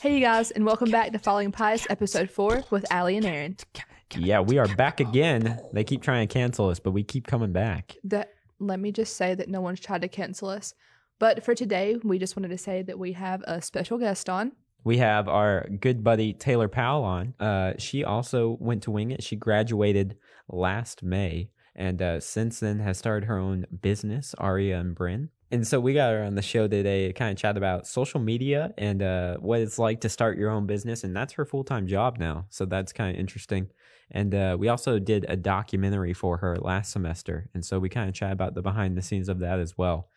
Hey, you guys, and welcome back to Falling Pies, episode four with Allie and Aaron. Yeah, we are back again. They keep trying to cancel us, but we keep coming back. That let me just say that no one's tried to cancel us. But for today, we just wanted to say that we have a special guest on. We have our good buddy Taylor Powell on. Uh, she also went to Wingate. She graduated last May, and uh, since then has started her own business, Aria and Brin. And so we got her on the show today to kind of chat about social media and uh, what it's like to start your own business. And that's her full time job now. So that's kind of interesting. And uh, we also did a documentary for her last semester. And so we kind of chat about the behind the scenes of that as well.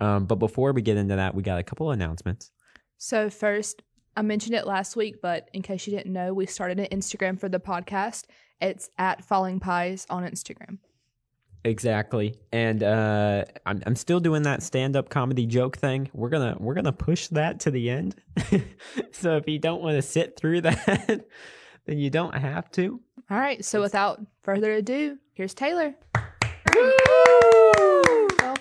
Um, but before we get into that, we got a couple of announcements. So, first, I mentioned it last week, but in case you didn't know, we started an Instagram for the podcast. It's at Falling Pies on Instagram. Exactly. And uh, I'm I'm still doing that stand up comedy joke thing. We're gonna we're gonna push that to the end. so if you don't want to sit through that, then you don't have to. All right. So, without further ado, here's Taylor.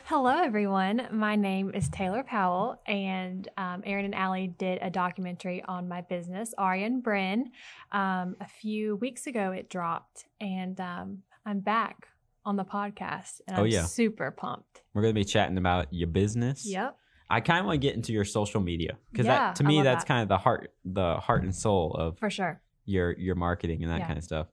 Hello everyone. My name is Taylor Powell, and um, Aaron and Allie did a documentary on my business, Aria and Brin. Um, a few weeks ago, it dropped, and um, I'm back on the podcast, and Oh, I'm yeah. super pumped. We're gonna be chatting about your business. Yep. I kind of want to get into your social media because Yeah, that to me that's that. kind of the heart the heart and soul of For sure. your your marketing and that Yeah. kind of stuff.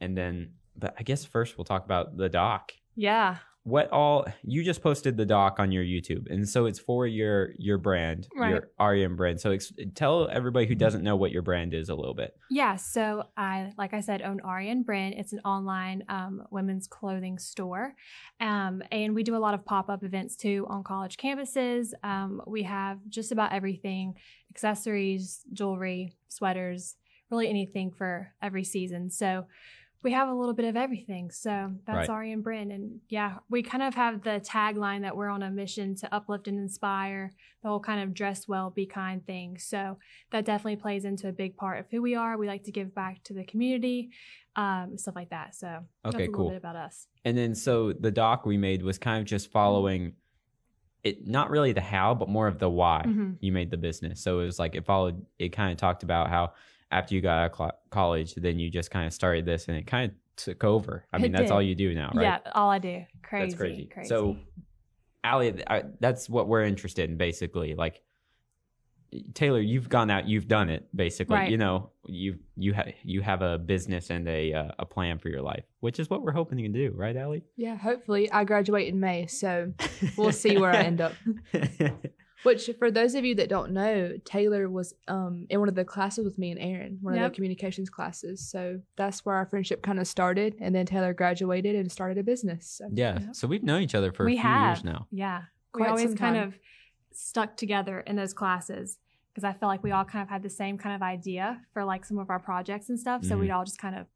And then, but I guess first we'll talk about the doc. Yeah. What all you just posted the doc on your YouTube, and so it's for your your brand, Right. your and brand. So ex- tell everybody who doesn't know what your brand is a little bit. Yeah, so I, like I said, own Aria brand. It's an online um, women's clothing store, um, and we do a lot of pop up events too on college campuses. Um, we have just about everything: accessories, jewelry, sweaters, really anything for every season. So we have a little bit of everything. So that's Right. Aria and Brin, and yeah, we kind of have the tagline that we're on a mission to uplift and inspire. The whole kind of dress well, be kind thing. So that definitely plays into a big part of who we are. We like to give back to the community, um, stuff like that. So that's Okay, a cool. little bit about us. And then so the doc we made was kind of just following it, not really the how, but more of the why Mhm. you made the business. So it was like it followed. It kind of talked about how after you got out of cl- college, then you just kind of started this, and it kind of took over. I It mean, that's did. all you do now, right? Yeah, all I do. Crazy, That's crazy. crazy. So, Allie, I, that's what we're interested in, basically. Like, Taylor, you've gone out, you've done it, basically. Right. You know, you you have you have a business and a uh, a plan for your life, which is what we're hoping to do, right, Allie? Yeah, hopefully. I graduate in May, so we'll see where I end up. Which, for those of you that don't know, Taylor was um, in one of the classes with me and Aaron, one of the communications classes. So that's where our friendship kind of started. And then Taylor graduated and started a business. So. yeah. Yep. So we've known each other for we a few have. years now. Yeah. we Quite always kind of stuck together in those classes because I felt like we all kind of had the same kind of idea for like some of our projects and stuff. So Mhm. we'd all just kind of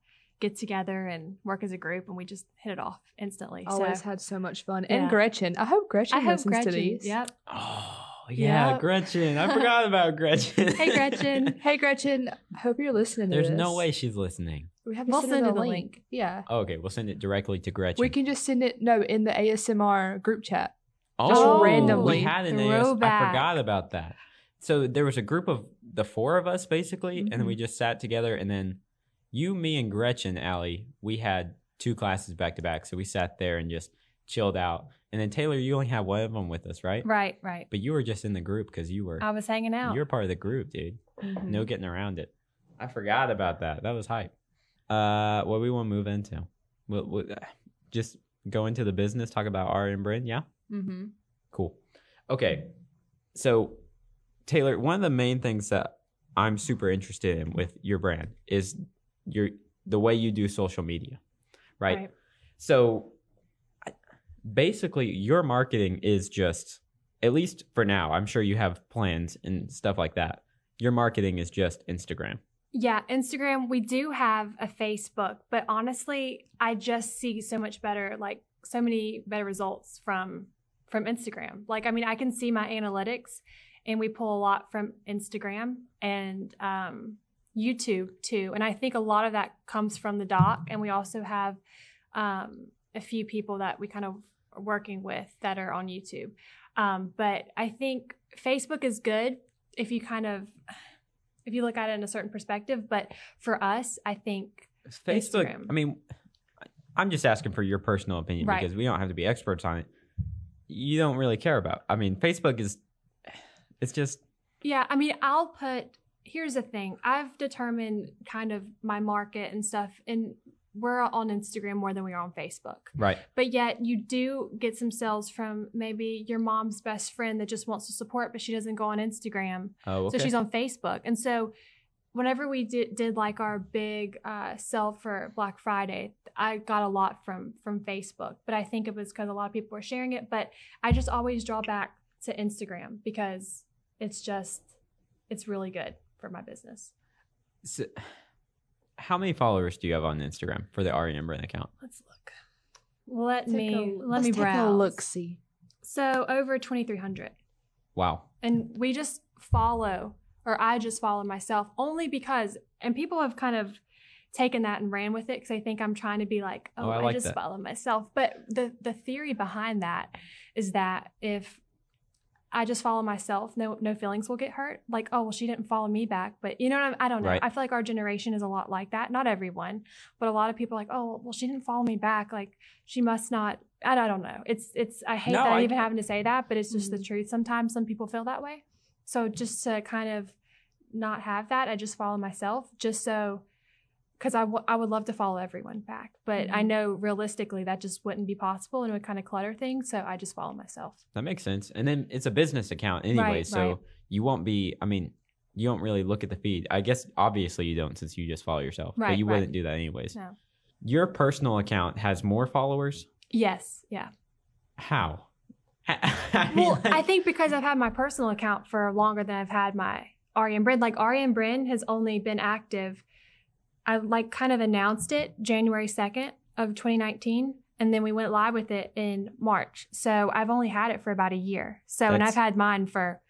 get together and work as a group and we just hit it off instantly. Always so had so much fun. Yeah. And Gretchen. I hope Gretchen I hope listens Gretchen. to these. Yep. Oh yeah, Yep. Gretchen. I forgot about Gretchen. Hey, Gretchen. Hey, Gretchen. I hope you're listening to There's this. no way she's listening. We have to We'll send, send her her the the link. link. Yeah. okay, we'll send it directly to Gretchen. We can just send it, no, in the ASMR group chat. Oh, randomly. We had an AS. I forgot about that. So there was a group of the four of us basically, and Mm-hmm. then we just sat together. And then you, me, and Gretchen, Allie, we had two classes back to back, so we sat there and just chilled out. And then Taylor, you only had one of them with us, right? Right, right. But you were just in the group because you were I was hanging out. you're part of the group, dude. Mhm. No getting around it. I forgot about that. That was hype. Uh, what we want to move into? We'll, we'll, uh, just go into the business, talk about Aria and Brin. Yeah. Mhm. Cool. Okay. So, Taylor, one of the main things that I'm super interested in with your brand is your the way you do social media, right? Right. So, basically, your marketing is just, at least for now, I'm sure you have plans and stuff like that. Your marketing is just Instagram. Yeah, Instagram, we do have a Facebook, but honestly, I just see so much better, like so many better results from from Instagram. Like, I mean, I can see my analytics and we pull a lot from Instagram and um, YouTube too. And I think a lot of that comes from the doc. And we also have um, a few people that we kind of working with that are on YouTube. Um, but I think Facebook is good if you kind of if you look at it in a certain perspective. But for us, I think Facebook. Instagram. I mean, I'm just asking for your personal opinion Right. because we don't have to be experts on it. You don't really care about. I mean, Facebook is. It's just Yeah, I mean, I'll put. Here's the thing: I've determined kind of my market and stuff, and we're on Instagram more than we are on Facebook. right. But yet, you do get some sales from maybe your mom's best friend that just wants to support, but she doesn't go on Instagram, Oh, okay. so she's on Facebook. And so, whenever we did did like our big uh, sell for Black Friday, I got a lot from from Facebook. But I think it was because a lot of people were sharing it. But I just always draw back to Instagram because it's just it's really good for my business. So, how many followers do you have on Instagram for the REM Brand account? Let's look. Let Take me a- let let's me take browse. a look. See. So over twenty three hundred. Wow. and we just follow or i just follow myself only because and people have kind of taken that and ran with it because they think i'm trying to be like oh, Oh, I I, like just that. follow myself but the the theory behind that is that if i just follow myself. No no feelings will get hurt. Like oh well she didn't follow me back but you know what I'm, i don't know. Right. i feel like our generation is a lot like that. Not everyone but a lot of people are like oh well she didn't follow me back. Like she must not i, I don't know. It's it's i hate No, that I- even having to say that but it's just the Mhm. truth. Sometimes some people feel that way. So just to kind of not have that, I just follow myself just so because I, w- I would love to follow everyone back, but I Mhm. know realistically that just wouldn't be possible and it would kind of clutter things. So I just follow myself. That makes sense. And then it's a business account anyway, Right, so right. you won't be. I mean, you don't really look at the feed. I guess obviously you don't since you just follow yourself, but Right, you right. wouldn't do that anyways. No. Your personal account has more followers. Yes. Yeah. How? I mean, Well, like- I think because I've had my personal account for longer than I've had my Arian Bryn. Like Arian Bryn has only been active. I like kind of announced it January 2nd of 2019. And then we went live with it in March. So I've only had it for about a year. So, and I've had mine for,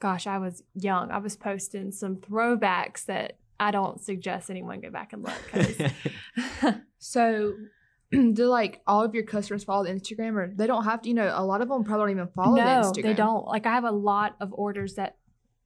gosh, I was young. I was posting some throwbacks that I don't suggest anyone go back and look. So, do like all of your customers follow the Instagram, or they don't have to? You know, a lot of them probably don't even follow the no, Instagram. they don't. Like I have a lot of orders that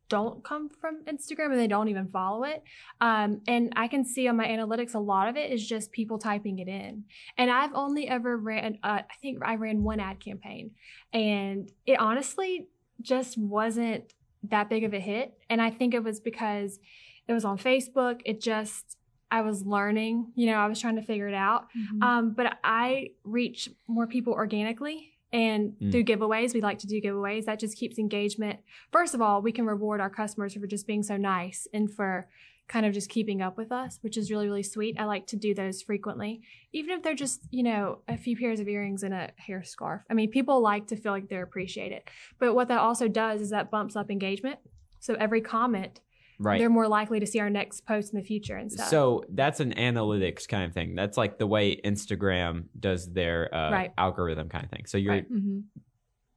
don't come from Instagram and they don't even follow it. Um, and I can see on my analytics a lot of it is just people typing it in. And I've only ever ran, uh, I think I ran one ad campaign, and it honestly just wasn't that big of a hit. And I think it was because it was on Facebook. It just I was learning, you know, I was trying to figure it out. Mhm. Um, but I reach more people organically and Mm. through giveaways. We like to do giveaways. That just keeps engagement. First of all, we can reward our customers for just being so nice and for kind of just keeping up with us, which is really, really sweet. I like to do those frequently, even if they're just, you know, a few pairs of earrings and a hair scarf. I mean, people like to feel like they're appreciated. But what that also does is that bumps up engagement. So every comment, right. they're more likely to see our next post in the future and stuff. So that's an analytics kind of thing. That's like the way Instagram does their uh, Right. algorithm kind of thing. So you're Right. Mhm.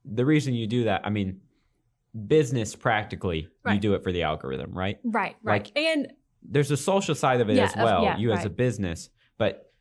the reason you do that. I mean, business practically, you do it for the algorithm, right? right, right. like- and There's a social side of it Yeah, as of- well. yeah, you as a business, but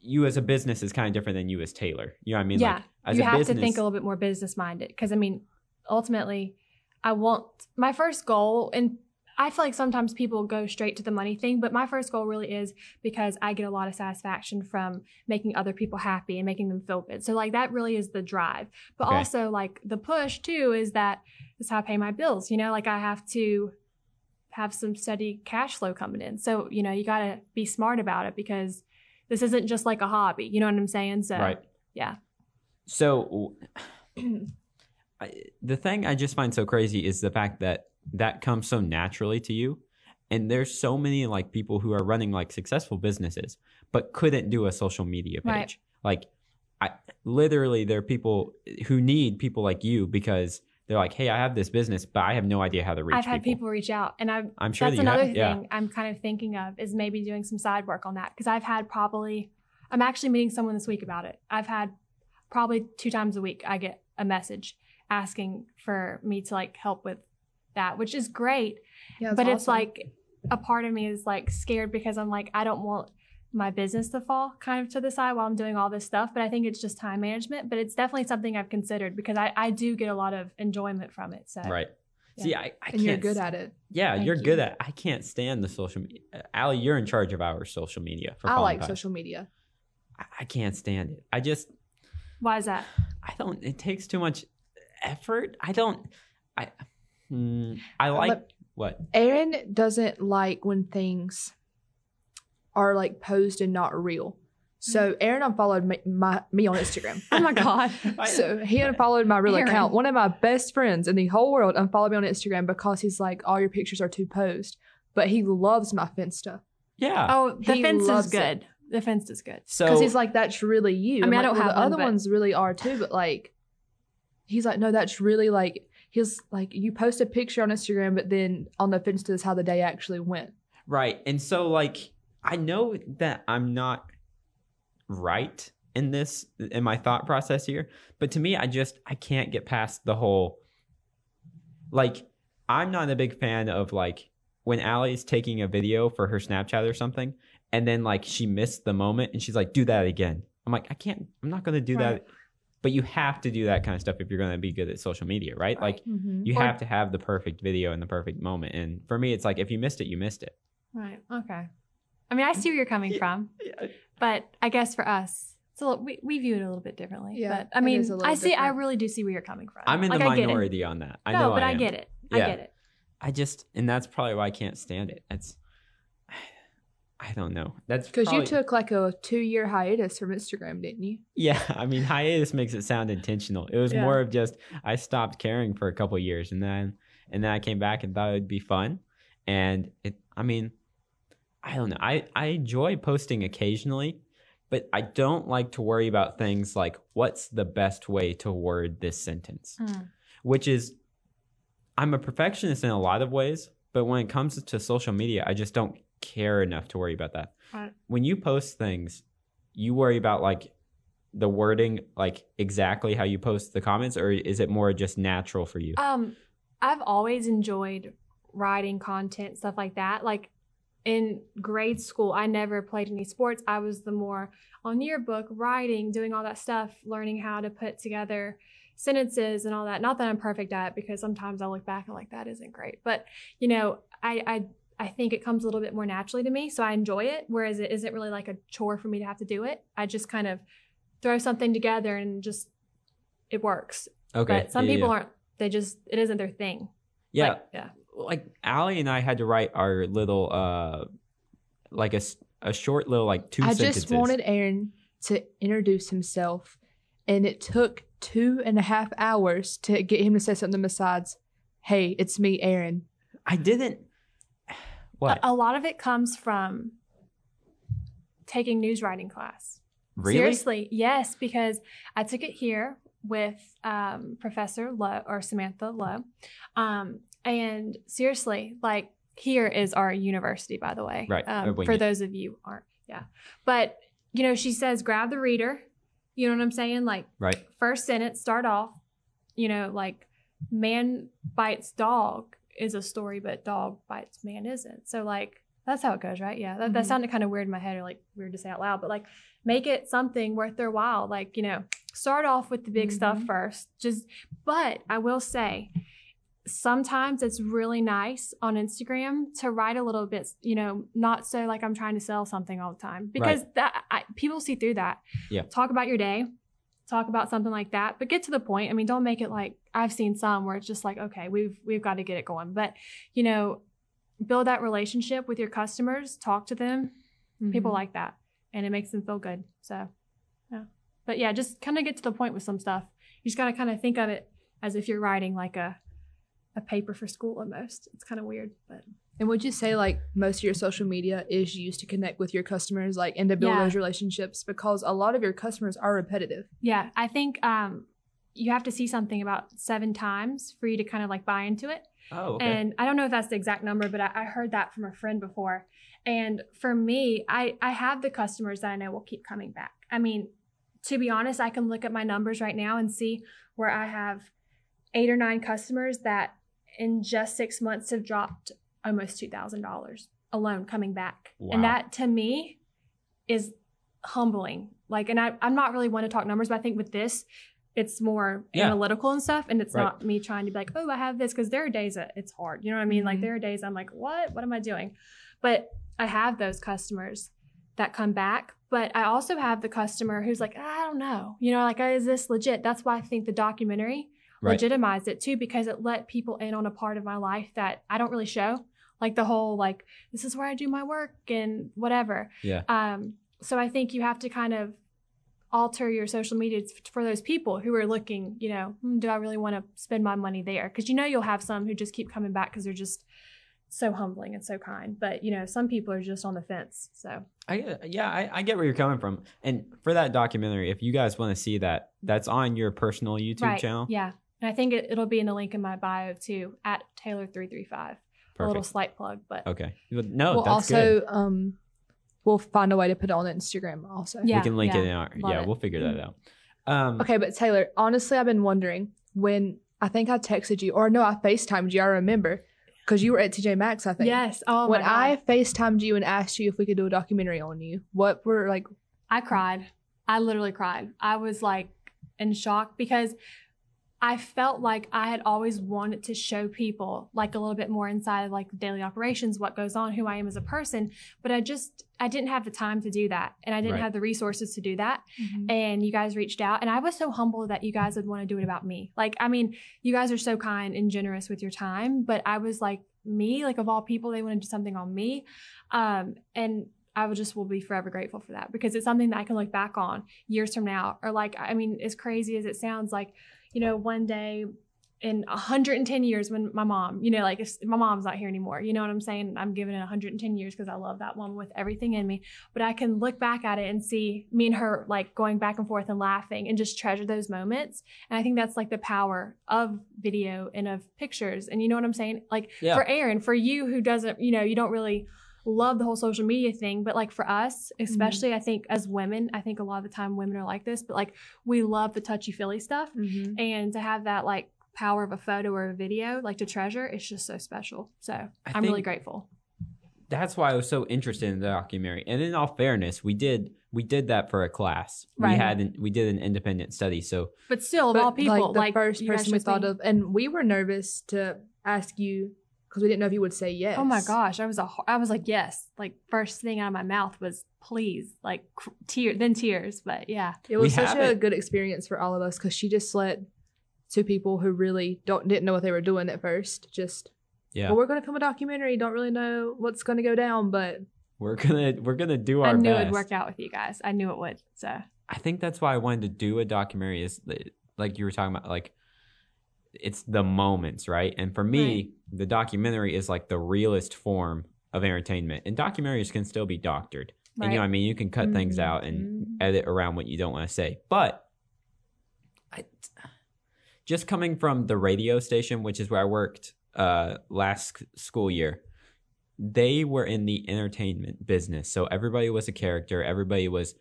you as a business is kind of different than you as Taylor. You know what I mean? yeah, Like, as you have business, to think a little bit more business minded because I mean, ultimately, I want my first goal, and I feel like sometimes people go straight to the money thing, but my first goal really is because I get a lot of satisfaction from making other people happy and making them feel good. So like that really is the drive. But Okay. also like the push too is that is how I pay my bills. You know, like I have to have some steady cash flow coming in. So, you know, you got to be smart about it because this isn't just like a hobby. You know what I'm saying? So, right? yeah. So I, the thing I just find so crazy is the fact that that comes so naturally to you. And there's so many like people who are running like successful businesses, but couldn't do a social media page. Right. Like, I literally there are people who need people like you because they're like, hey, I have this business, but I have no idea how to reach out. I've had people. reach out, and I've I'm sure that's that another have. Yeah. thing I'm kind of thinking of is maybe doing some side work on that because I've had probably I'm actually meeting someone this week about it. I've had probably two times a week I get a message asking for me to like help with that, which is great. Yeah, but it's like a part of me is like scared because I'm like I don't want my business to fall kind of to the side while I'm doing all this stuff. But I think it's just time management. But it's definitely something I've considered because I, I do get a lot of enjoyment from it. So Right. See, I, I and you're can't good at it. Yeah, Thank you're you. good at. I can't stand the social media. Uh, Allie, you're in charge of our social media. For I Fallen like Pie. social media. I, I can't stand it. I just, Why is that? I don't. It takes too much effort. I don't. I, hmm, I like But- what. Aaron doesn't like when things are like posed and not real. So Aaron unfollowed me, my, me on Instagram. Oh my god. So he unfollowed my real Aaron. account. One of my best friends in the whole world unfollowed me on Instagram because he's like, all your pictures are too posed. But he loves my Finsta Yeah. Oh, the He Finsta's loves it. good. The Finsta's good. so because he's like, that's really you. I mean, I'm I don't well, have the one, other but- ones really are too. But like, he's like, no, that's really like. He's like, you post a picture on Instagram, but then on the Finsta is how the day actually went. Right. And so like I know that I'm not right in this in my thought process here, but to me I just I can't get past the whole like I'm not a big fan of like when Allie's taking a video for her Snapchat or something and then like she missed the moment and she's like do that again. I'm like I can't I'm not going to do Right. that. But you have to do that kind of stuff if you're going to be good at social media, right? Like Mm-hmm. you Or- have to have the perfect video in the perfect moment. And for me it's like if you missed it, you missed it. Right. Okay. I mean, I see where you're coming Yeah. from, but I guess for us, it's a little, we, we view it a little bit differently. Yeah, but I mean, is a little I see. I really do see where you're coming from. I'm in Like, the I get it. minority on that. I no, know but I, am. get it. Yeah. I get it. I just, and that's probably why I can't stand it. It's, I don't know. That's Because you took like a two year hiatus from Instagram, didn't you? Yeah, I mean, hiatus makes it sound intentional. It was Yeah. more of just I stopped caring for a couple years, and then and then I came back and thought it'd be fun, and it. I mean, I don't know. I I enjoy posting occasionally, but I don't like to worry about things like what's the best way to word this sentence. Mm. which is I'm a perfectionist in a lot of ways, but when it comes to social media, I just don't care enough to worry about that. Right. When you post things, you worry about like the wording, like exactly how you post the comments, or is it more just natural for you? Um, I've always enjoyed writing content, stuff like that. Like in grade school, I never played any sports. I was the more on yearbook, writing, doing all that stuff, learning how to put together sentences and all that. Not that I'm perfect at it because sometimes I look back and like that isn't great. But you know, I I I think it comes a little bit more naturally to me, so I enjoy it. Whereas it isn't really like a chore for me to have to do it. I just kind of throw something together and just it works. okay, But some yeah, people yeah. aren't. They just it isn't their thing. Yeah, Like, yeah. like Allie and I had to write our little, uh like a short little like two I sentences. just wanted Aaron to introduce himself, and it took two and a half hours to get him to say something besides, "Hey, it's me, Aaron." I didn't. What A, a lot of it comes from taking news writing class. really? Seriously, yes, because I took it here with um, Professor Lowe or Samantha Lowe. Um, and seriously, like here is our university, by the way. Right, Um, uh, for it. those of you who aren't, yeah. But you know, she says, grab the reader. You know what I'm saying? Like Right. first sentence, start off. You know, like man bites dog is a story, but dog bites man isn't. So like that's how it goes, right? Yeah. That, that Mhm. sounded kind of weird in my head, or like weird to say out loud, but like make it something worth their while. Like you know, start off with the big stuff Mhm. first. Just, but I will say. Sometimes it's really nice on Instagram to write a little bit, you know, not so like I'm trying to sell something all the time because that I, people see through that. Yeah. Talk about your day, talk about something like that but get to the point i mean don't make it like i've seen some where it's just like okay we've we've got to get it going but you know build that relationship with your customers talk to them people Mhm. like that and it makes them feel good so yeah but yeah just kind of get to the point with some stuff you just got to kind of think of it as if you're writing like a a paper for school almost it's kind of weird but And would you say like most of your social media is used to connect with your customers, like and to build Yeah. those relationships? Because a lot of your customers are repetitive. Yeah, I think um, you have to see something about seven times for you to kind of like buy into it. Oh, okay. And I don't know if that's the exact number, but I, I heard that from a friend before. And for me, I, I have the customers that I know will keep coming back. I mean, to be honest, I can look at my numbers right now and see where I have eight or nine customers that in just six months have dropped almost $2,000 alone coming back. Wow. And that to me is humbling. Like, and I, I'm not really one to talk numbers, but I think with this, it's more Yeah. analytical and stuff, and it's Right. not me trying to be like, oh, I have this because there are days that it's hard. You know what I mean? Like Mhm. there are days I'm like, what? What am I doing? But I have those customers that come back. But I also have the customer who's like, I don't know. You know, like, is this legit? That's why I think the documentary Right. legitimized it too, because it let people in on a part of my life that I don't really show. Like the whole like, this is where I do my work and whatever. Yeah. Um, so I think you have to kind of alter your social media for those people who are looking, you know, "Hmm, do I really want to spend my money there? Because you know you'll have some who just keep coming back because they're just so humbling and so kind. But you know, some people are just on the fence. So I yeah, I, I get where you're coming from. And for that documentary, if you guys want to see that, that's on your personal YouTube right, channel. yeah, and I think it, it'll be in the link in my bio too at Taylor three three five. A little slight plug, but Okay. No, we'll that's also good. um we'll find a way to put it on Instagram also. Yeah, we can link yeah. it in our Love yeah, it. we'll figure that out. Um Okay, but Taylor, honestly, I've been wondering when I think I texted you, or no, I FaceTimed you. I remember because you were at TJ Maxx. I think. yes, oh when my God. I FaceTimed you and asked you if we could do a documentary on you, what were like? I cried. I literally cried. I was like in shock because I felt like I had always wanted to show people like a little bit more inside of like daily operations, what goes on, who I am as a person. But I just, I didn't have the time to do that. And I didn't Right. have the resources to do that. And you guys reached out. And I was so humbled that you guys would want to do it about me. Like, I mean, you guys are so kind and generous with your time. But I was like, me, like of all people, they want to do something on me. Um, and I will just will be forever grateful for that because it's something that I can look back on years from now. Or like, I mean, as crazy as it sounds, like, you know, one day in 110 years when my mom, you know, like if my mom's not here anymore, you know what I'm saying? I'm giving it 110 years because I love that woman with everything in me. But I can look back at it and see me and her like going back and forth and laughing and just treasure those moments. And I think that's like the power of video and of pictures. And you know what I'm saying? Like Yeah. for Aaron, for you who doesn't, you know, you don't really love the whole social media thing, but like for us, especially I think as women, I think a lot of the time women are like this, but like we love the touchy feely stuff. Mhm. And to have that like power of a photo or a video, like to treasure, it's just so special. So I I'm really grateful. that's why I was so interested in the documentary. And in all fairness, we did we did that for a class. Right. We had an, we did an independent study. So But still, of But, all people, the like, first person we thought of, and we were nervous to ask you because we didn't know if you would say yes. Oh my gosh, I was a, I was like, yes. Like first thing out of my mouth was please, like cr- tear, then tears. But yeah, It was We such a it. good experience for all of us because she just let two people who really don't didn't know what they were doing at first just yeah, well we're gonna film a documentary don't really know what's gonna go down but we're gonna we're gonna do our I knew best. it'd work out with you guys. I knew it would. So I think that's why I wanted to do a documentary. Is like you were talking about, like it's the moments, right? And for me, Right. The documentary is like the realest form of entertainment. And documentaries can still be doctored. And you know, I mean, you can cut things out and Mhm. edit around what you don't want to say. But I, just coming from the radio station, which is where I worked uh, last school year, they were in the entertainment business. So everybody was a character. Everybody was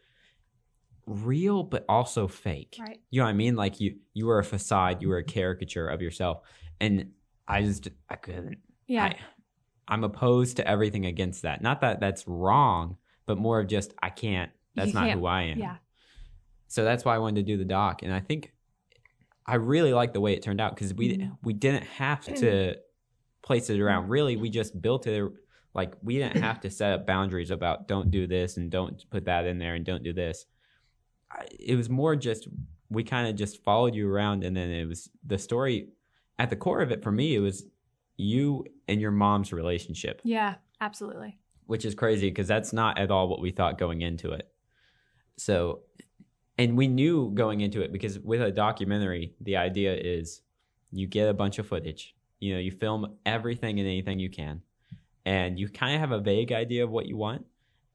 real, but also fake. right, You know what I mean? Like you, you were a facade. You were a caricature of yourself. And I just, I couldn't. yeah, I, I'm opposed to everything against that. Not that that's wrong, but more of just I can't. That's You not can't- who I am. yeah, So that's why I wanted to do the doc, and I think I really like the way it turned out because we Mhm. we didn't have to place it around. Really, we just built it. Like we didn't have to set up boundaries about don't do this and don't put that in there and don't do this. I, it was more just we kind of just followed you around, and then it was the story. At the core of it, for me, it was you and your mom's relationship yeah, absolutely. which is crazy because that's not at all what we thought going into it. So, and we knew going into it because with a documentary, the idea is you get a bunch of footage, you know, you film everything and anything you can, and you kind of have a vague idea of what you want,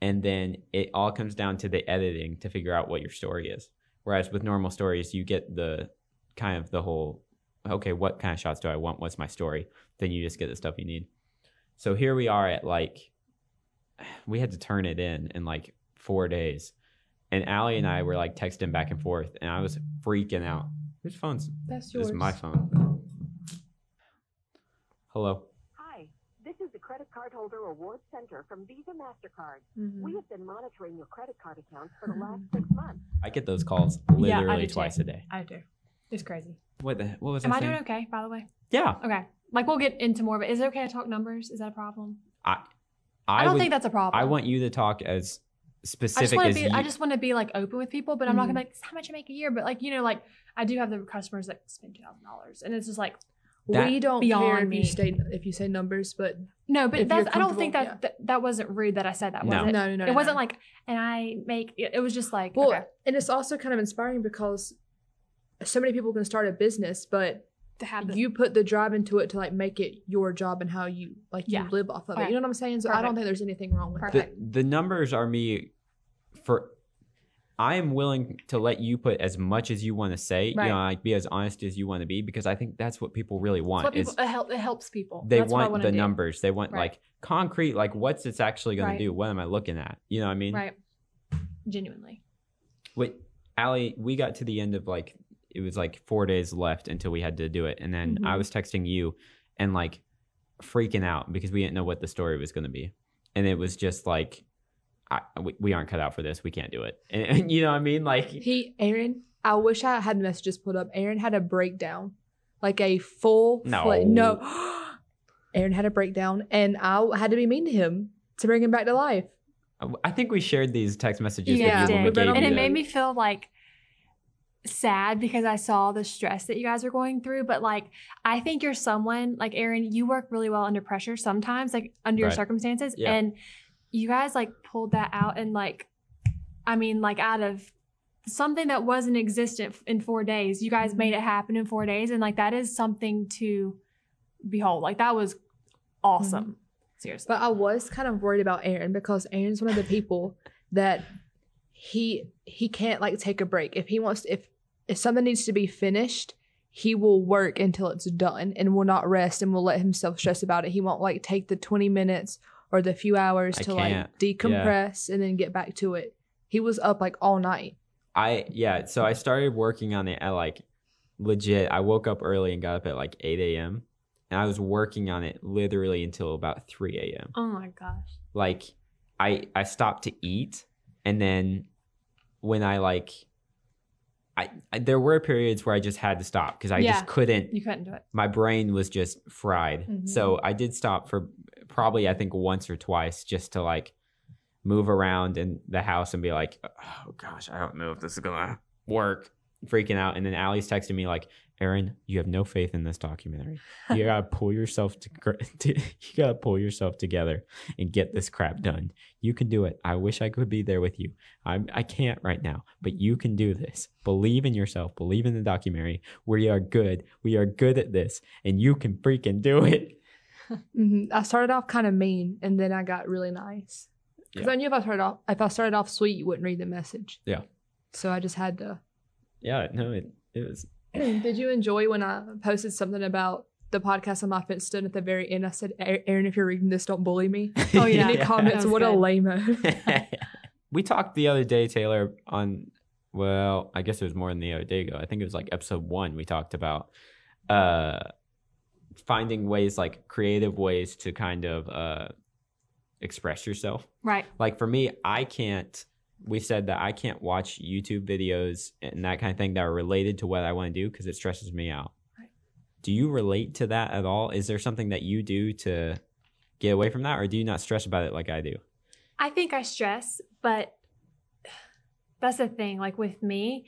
and then it all comes down to the editing to figure out what your story is. Whereas with normal stories, you get the kind of the whole, okay, what kind of shots do I want? What's my story? Then you just get the stuff you need. So here we are at like we had to turn it in in like four days. And Allie and I were like texting back and forth, and I was freaking out. Whose phone's that's this yours is my phone? Hello. Hi, this is the Credit Card Holder Awards Center from Visa MasterCard. Mhm. We have been monitoring your credit card accounts for the last six months. I get those calls Yeah, I literally too. twice a day. I do. It's crazy. What the? What was it? Am I I saying? doing okay, by the way? Yeah, Okay. Like we'll get into more of it. Is it okay to talk numbers? Is that a problem? I. I, don't would- think that's a problem. I want you to talk as I just specific want as to be. you. I just want to be like open with people, but I'm not Mhm. gonna be like, how much I make a year. But like, you know, like I do have the customers that spend two thousand dollars, and it's just like, That- we don't care if me. you say if you say numbers, but no, but If that's. you're I don't think that, comfortable, that that wasn't rude that I said that. Was No. it? no, no, no, it wasn't no. like, and I make. It, it was just like, Well, okay, and it's also kind of inspiring because so many people can start a business, but to have the, you put the drive into it to like make it your job and how you like you live off of it. Okay. You know what I'm saying? So I don't think there's anything wrong with Perfect. the, the numbers are me for I am willing to let you put as much as you want to say, Right. you know, like be as honest as you want to be because I think that's what people really It's want what is people, it, help, it helps people. they That's what I want the do. numbers. They want Right. like concrete like what's it's actually going Right. to do? What am I looking at? You know what I mean? right? Genuinely, Wait, Allie, we got to the end of like it was like 4 days left until we had to do it and then I Mhm. was texting you and like freaking out because we didn't know what the story was going to be. And it was just like I, we, we aren't cut out for this. We can't do it. And, and you know what I mean? Like He, Aaron, I wish I had messages put up. Aaron had a breakdown, like a full. No. fla- no. Aaron had a breakdown, and I had to be mean to him to bring him back to life. I think we shared these text messages Yeah, with you when we we read gave them and it the- made me feel like sad because I saw the stress that you guys were going through. But like, I think you're someone like Aaron. You work really well under pressure sometimes, like under your circumstances, Yeah. and you guys like pulled that out and like, I mean, like out of something that wasn't existent in four days, you guys made it happen in four days, and like that is something to behold. Like that was awesome. Mm-hmm. Seriously. But I was kind of worried about Aaron because Aaron's one of the people that he he can't like take a break. If he wants if if something needs to be finished, he will work until it's done and will not rest and will let himself stress about it. He won't like take the 20 minutes or the few hours I to can't. like decompress and then get back to it. He was up like all night. I yeah, so I started working on it at like legit. I woke up early and got up at like eight a.m. and I was working on it literally until about three a.m. oh my gosh. Like I I stopped to eat, and then when I like, I, I there were periods where I just had to stop because I Yeah. just couldn't. You couldn't do it. My brain was just fried. Mhm. So I did stop for probably I think once or twice just to like move around in the house and be like, oh gosh, I don't know if this is gonna work. Freaking out, and then Allie's texting me like, "Aaron, you have no faith in this documentary. You gotta pull yourself to, to you gotta pull yourself together and get this crap done. You can do it. I wish I could be there with you. I'm I can't right now, but you can do this. Believe in yourself. Believe in the documentary. We are good. We are good at this, and you can freaking do it." hmm I started off kind of mean and then I got really nice. Because Yeah. I knew if I started off if I started off sweet, you wouldn't read the message. Yeah. So I just had to Yeah, no, it it was Did you enjoy when I posted something about the podcast on my fence stood at the very end? I said, Aaron, if you're reading this, don't bully me. Oh, yeah. Any comments? That was What a good. lame we talked the other day, Taylor, on well, I guess it was more than the other day ago. I think it was like episode one. We talked about uh finding ways, like creative ways to kind of uh express yourself. Right. Like for me, I can't. We said that I can't watch YouTube videos and that kind of thing that are related to what I want to do because it stresses me out. Right. Do you relate to that at all? Is there something that you do to get away from that, or do you not stress about it like I do? I think I stress, but that's the thing. Like with me,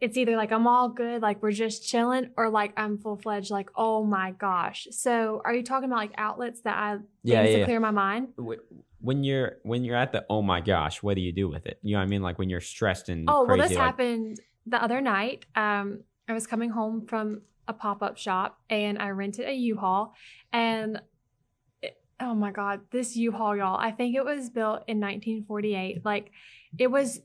it's either like I'm all good, like we're just chilling, or like I'm full fledged, like oh my gosh. So are you talking about like outlets that I Yeah, yeah, to yeah. clear my mind? When you're when you're at the oh my gosh, what do you do with it? You know what I mean? Like when you're stressed and Oh crazy. well, this like, happened the other night. Um, I was coming home from a pop up shop and I rented a U-Haul, and oh my god, this U-Haul, y'all! I think it was built in 1948. Like, it was.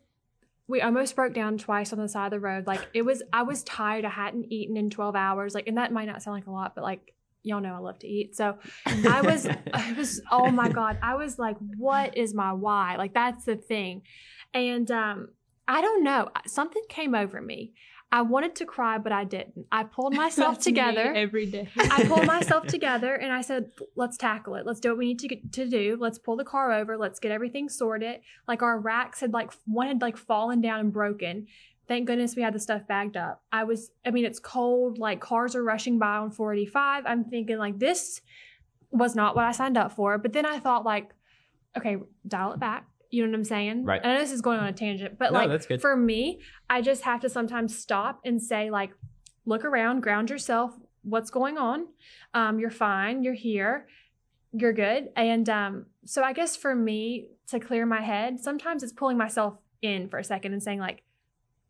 We almost broke down twice on the side of the road. Like it was, I was tired. I hadn't eaten in 12 hours. Like, and that might not sound like a lot, but like y'all know I love to eat. So I was, I was, oh my God. I was like, what is my why? Like, that's the thing. And um, I don't know. Something came over me. I wanted to cry, but I didn't. I pulled myself together. every day. I pulled myself together and I said, let's tackle it. Let's do what we need to get, to do. Let's pull the car over. Let's get everything sorted. Like our racks had like one had like fallen down and broken. Thank goodness we had the stuff bagged up. I was, I mean, it's cold, like cars are rushing by on 485. I'm thinking, like, this was not what I signed up for. But then I thought, like, okay, dial it back. You know what I'm saying? Right. I know this is going on a tangent, but No, like for me, I just have to sometimes stop and say, like, look around, ground yourself. What's going on? Um, you're fine. You're here. You're good. And um, so I guess for me to clear my head, sometimes it's pulling myself in for a second and saying, like,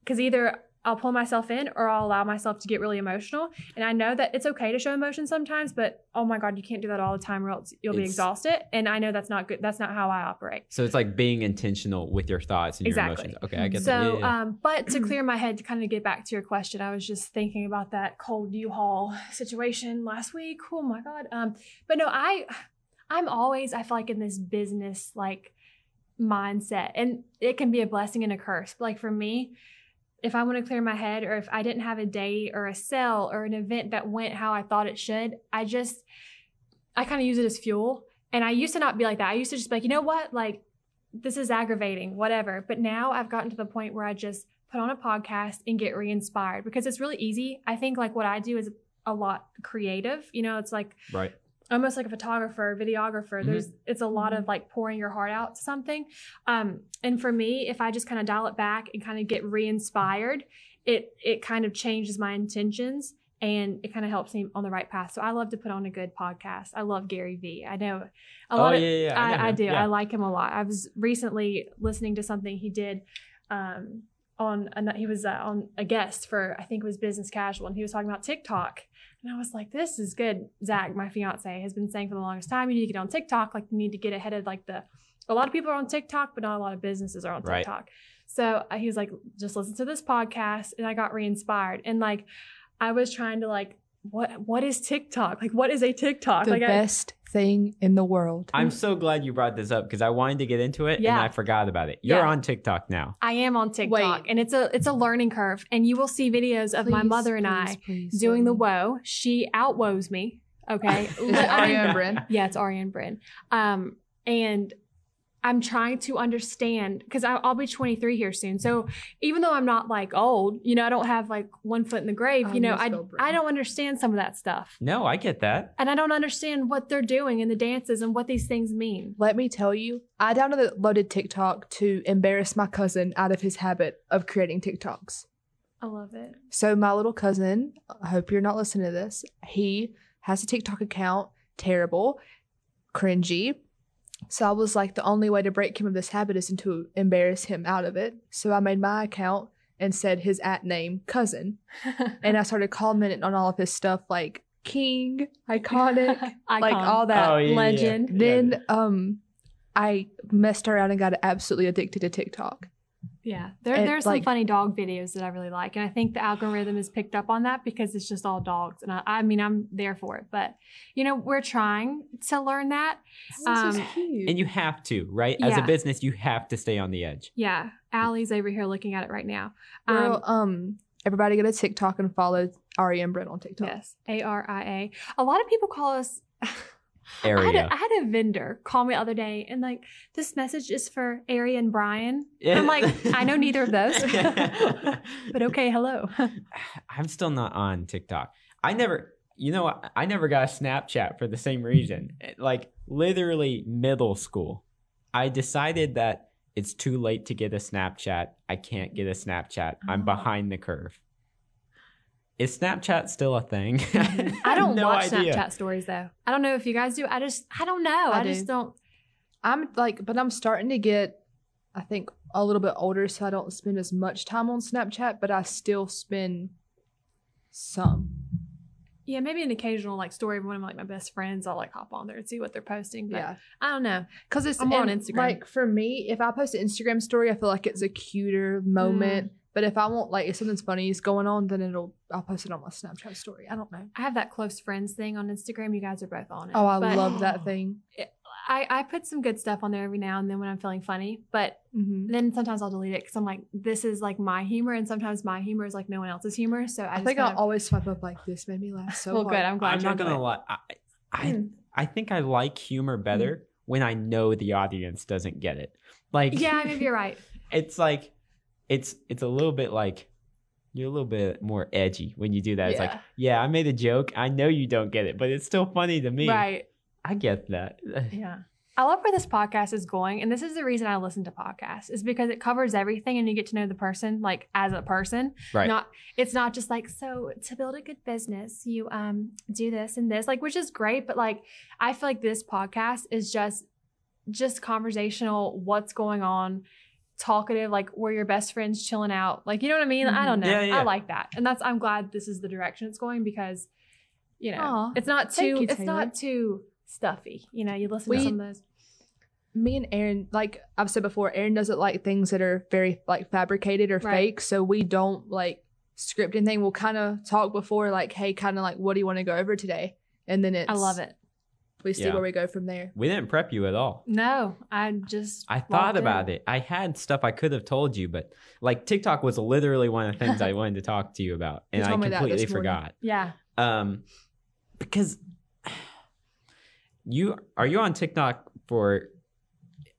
because either I'll pull myself in or I'll allow myself to get really emotional. And I know that it's okay to show emotion sometimes, but oh my God, you can't do that all the time or else you'll be exhausted. And I know that's not good. That's not how I operate. So it's like being intentional with your thoughts and your Exactly. emotions. Okay, I get that. So, yeah. um, but to clear my head, to kind of get back to your question, I was just thinking about that cold U-Haul situation last week. Oh my god. Um, but no, I, I'm always I feel like in this business like mindset, and it can be a blessing and a curse. But like for me, if I want to clear my head, or if I didn't have a day or a sale or an event that went how I thought it should, I just, I kind of use it as fuel. And I used to not be like that. I used to just be like, you know what, like this is aggravating, whatever. But now I've gotten to the point where I just put on a podcast and get re-inspired because it's really easy. I think like what I do is a lot creative. You know, it's like right. Almost like a photographer, videographer. Mhm. There's it's a lot of like pouring your heart out to something. Um, and for me, if I just kind of dial it back and kind of get re-inspired, it it kind of changes my intentions and it kind of helps me on the right path. So I love to put on a good podcast. I love Gary Vee. I know a Oh lot yeah, of yeah, yeah. know I, I him. do. Yeah. I like him a lot. I was recently listening to something he did um, on. A, he was uh, on a guest for I think it was Business Casual, and he was talking about TikTok. And I was like, "This is good." Zach, my fiance, has been saying for the longest time, "You need to get on TikTok. Like, you need to get ahead of like the." A lot of people are on TikTok, but not a lot of businesses are on Right. TikTok. So uh, he was like, "Just listen to this podcast," and I got re-inspired. And like, I was trying to like, what what is TikTok? Like, what is a TikTok? The like, I, best thing in the world. I'm so glad you brought this up because I wanted to get into it and I forgot about it. You're Yeah. on TikTok now. I am on TikTok, Wait. and it's a it's a learning curve. And you will see videos of my mother and please, I please doing the let woe. She outwoes me. Okay, Is it Aria Brin? Yeah, it's Aria and Brin. Um, and I'm trying to understand because I'll be 23 here soon. So even though I'm not like old, you know, I don't have like one foot in the grave. I you know, I misspelled I don't understand some of that stuff, No, I get that. and I don't understand what they're doing and the dances and what these things mean. Let me tell you, I downloaded TikTok to embarrass my cousin out of his habit of creating TikToks. I love it. So my little cousin, I hope you're not listening to this. He has a TikTok account, terrible, cringy. So I was like, the only way to break him of this habit is to embarrass him out of it. So I made my account and said his at name cousin, and I started commenting on all of his stuff like king, iconic, like all that. Oh, yeah, yeah, yeah. legend. Yeah. Then um, I messed around and got absolutely addicted to TikTok. Yeah, there And, there's some like- funny dog videos that I really like, and I think the algorithm has picked up on that because it's just all dogs, and I, I mean I'm there for it. But you know, we're trying to learn that. Um, cute. And you have to, right? As a business, you have to stay on the edge. Yeah, Allie's over here looking at it right now. Girl, Um, um, everybody go to TikTok and follow Aria and Brin on TikTok. yes, A R I A. A lot of people call us. I had, a, I had a vendor call me the other day and like this message is for Ari and Brian. I'm like, I know neither of those, but okay, hello. I'm still not on TikTok. I never, you know. I never got a Snapchat for the same reason. Like literally middle school, I decided that it's too late to get a Snapchat. I can't get a Snapchat. I'm Oh. behind the curve. Is Snapchat still a thing? I don't no watch idea. Snapchat stories though. I don't know if you guys do. I just I don't know. I, I just do. don't. I'm like, but I'm starting to get, I think, a little bit older, so I don't spend as much time on Snapchat, but I still spend some. Yeah, maybe an occasional like story of one of like my best friends. I'll like hop on there and see what they're posting. But Yeah, I don't know. because it's I'm more on Instagram. Like for me, if I post an Instagram story, I feel like it's a cuter moment. Mm. But if I want like if something's funny is going on, then it'll I'll post it on my Snapchat story. I don't know. I have that close friends thing on Instagram. You guys are both on it. Oh, I But love that thing. I I put some good stuff on there every now and then when I'm feeling funny. But Mm-hmm. then sometimes I'll delete it because I'm like, this is like my humor, and sometimes my humor is like no one else's humor. So I, I, just think I'll of, always swipe up like this made me laugh so well, hard. good. I'm glad. I'm you not gonna it. lie. I, I, Mm. I think I like humor better when I know the audience doesn't get it. Like, Yeah, maybe you're right. it's like it's it's a little bit like you're a little bit more edgy when you do that. It's like, Yeah. yeah, I made a joke. I know you don't get it, but it's still funny to me. Right. I get that. Yeah. I love where this podcast is going. And this is the reason I listen to podcasts is because it covers everything and you get to know the person like as a person. Right. Not it's not just like, so to build a good business, you um do this and this, like which is great, but like I feel like this podcast is just just conversational, what's going on, talkative, like we're your best friends chilling out. Like you know what I mean? I don't mm-hmm. know. Yeah, yeah. I like that. And that's I'm glad this is the direction it's going because you know, Aw, it's not too you, it's not too stuffy. You know, you listen We- to some of those. me and Aaron, like I've said before, Aaron doesn't like things that are very like fabricated or Right. fake. So we don't like script anything. We'll kind of talk before, like, hey, kind of like, what do you want to go over today? And then it's I love it. We see Yeah. where we go from there. we didn't prep you at all. No, I just I thought about it. I had stuff I could have told you, but like TikTok was literally one of the things I wanted to talk to you about, and I told me that completely forgot. Yeah. Um, because you are you on TikTok for?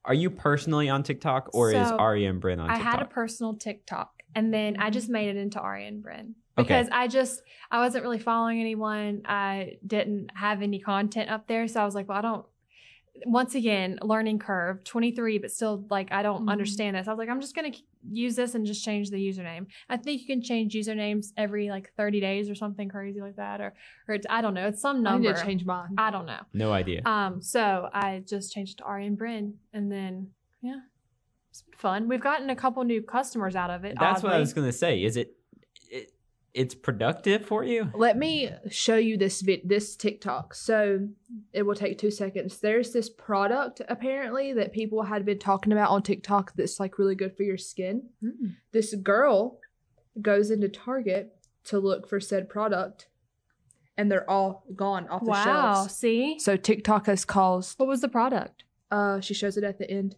Are you personally on TikTok, or is So, Aria and Brin on I had a personal TikTok and then I just made it into Aria and Brin Okay. because I just I wasn't really following anyone. I didn't have any content up there, so I was like, well, I don't. Once again, learning curve, 23, but still like I don't Mhm. understand this. I was like, I'm just gonna use this and just change the username. I think you can change usernames every like 30 days or something crazy like that, or or it's, I don't know. It's some I number. need to change mine. I don't know. no idea. Um, so I just changed to Aria and Brin, and then yeah, it's been fun. We've gotten a couple new customers out of it. That's what I was gonna say. Is it? It it's productive for you. Let me show you this vid- this TikTok. So it will take two seconds. There's this product apparently that people had been talking about on TikTok that's like really good for your skin. Mm. This girl goes into Target to look for said product, and they're all gone off the shelves. Wow. shelves. See, So TikTok has caused. what was the product? Uh, she shows it at the end.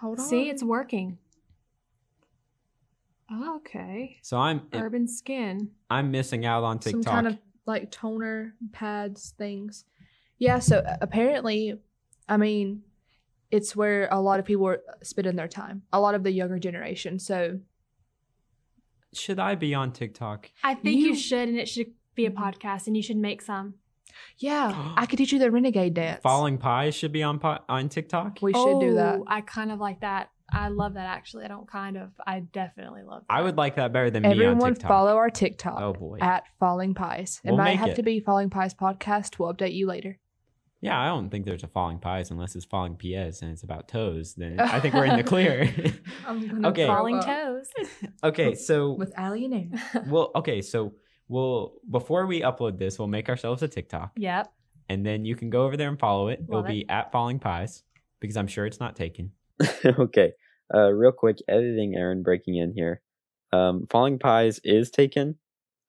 Hold on. See, it's working. Oh, okay. So I'm Urban Skin. I'm missing out on TikTok. some kind of like toner pads things. Yeah, so uh, apparently, I mean, it's where a lot of people are spending their time. A lot of the younger generation. So Should I be on TikTok? I think you, You- should, and it should be a podcast, and you should make some. yeah, I could teach you the renegade dance. Falling pie should be on po- on TikTok. We should do that. Oh, I kind of like that. I love that actually. I don't kind of. I definitely love. That. I would like that better than me on Everyone TikTok. follow our TikTok Oh boy. at Falling Pies. It We'll might make have it. to be Falling Pies podcast. We'll update you later. Yeah, I don't think there's a falling pies unless it's falling PS and it's about toes. Then I think we're in the clear. I'm gonna Okay. throw falling up toes. okay, so with Allie and Aaron. well, okay, so we'll before we upload this, we'll make ourselves a TikTok, yep. and then you can go over there and follow it. It'll Love it. be at falling pies because I'm sure it's not taken. okay. Uh, real quick, editing Aaron breaking in here. Um, Falling Pies is taken.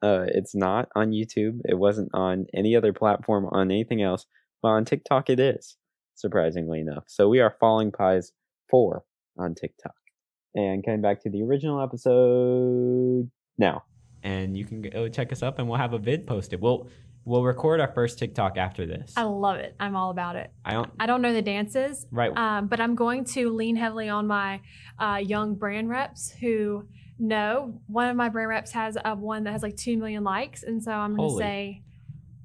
Uh, it's not on YouTube. It wasn't on any other platform on anything else, but on TikTok it is, surprisingly enough. So we are Falling Pies 4 on TikTok. And coming back to the original episode now. And you can go check us up, and we'll have a vid posted. We'll we'll record our first TikTok after this. I love it. I'm all about it. I don't I don't know the dances, right. um, but I'm going to lean heavily on my uh, young brand reps who know. One of my brand reps has a one that has like two million likes, and so I'm going to say,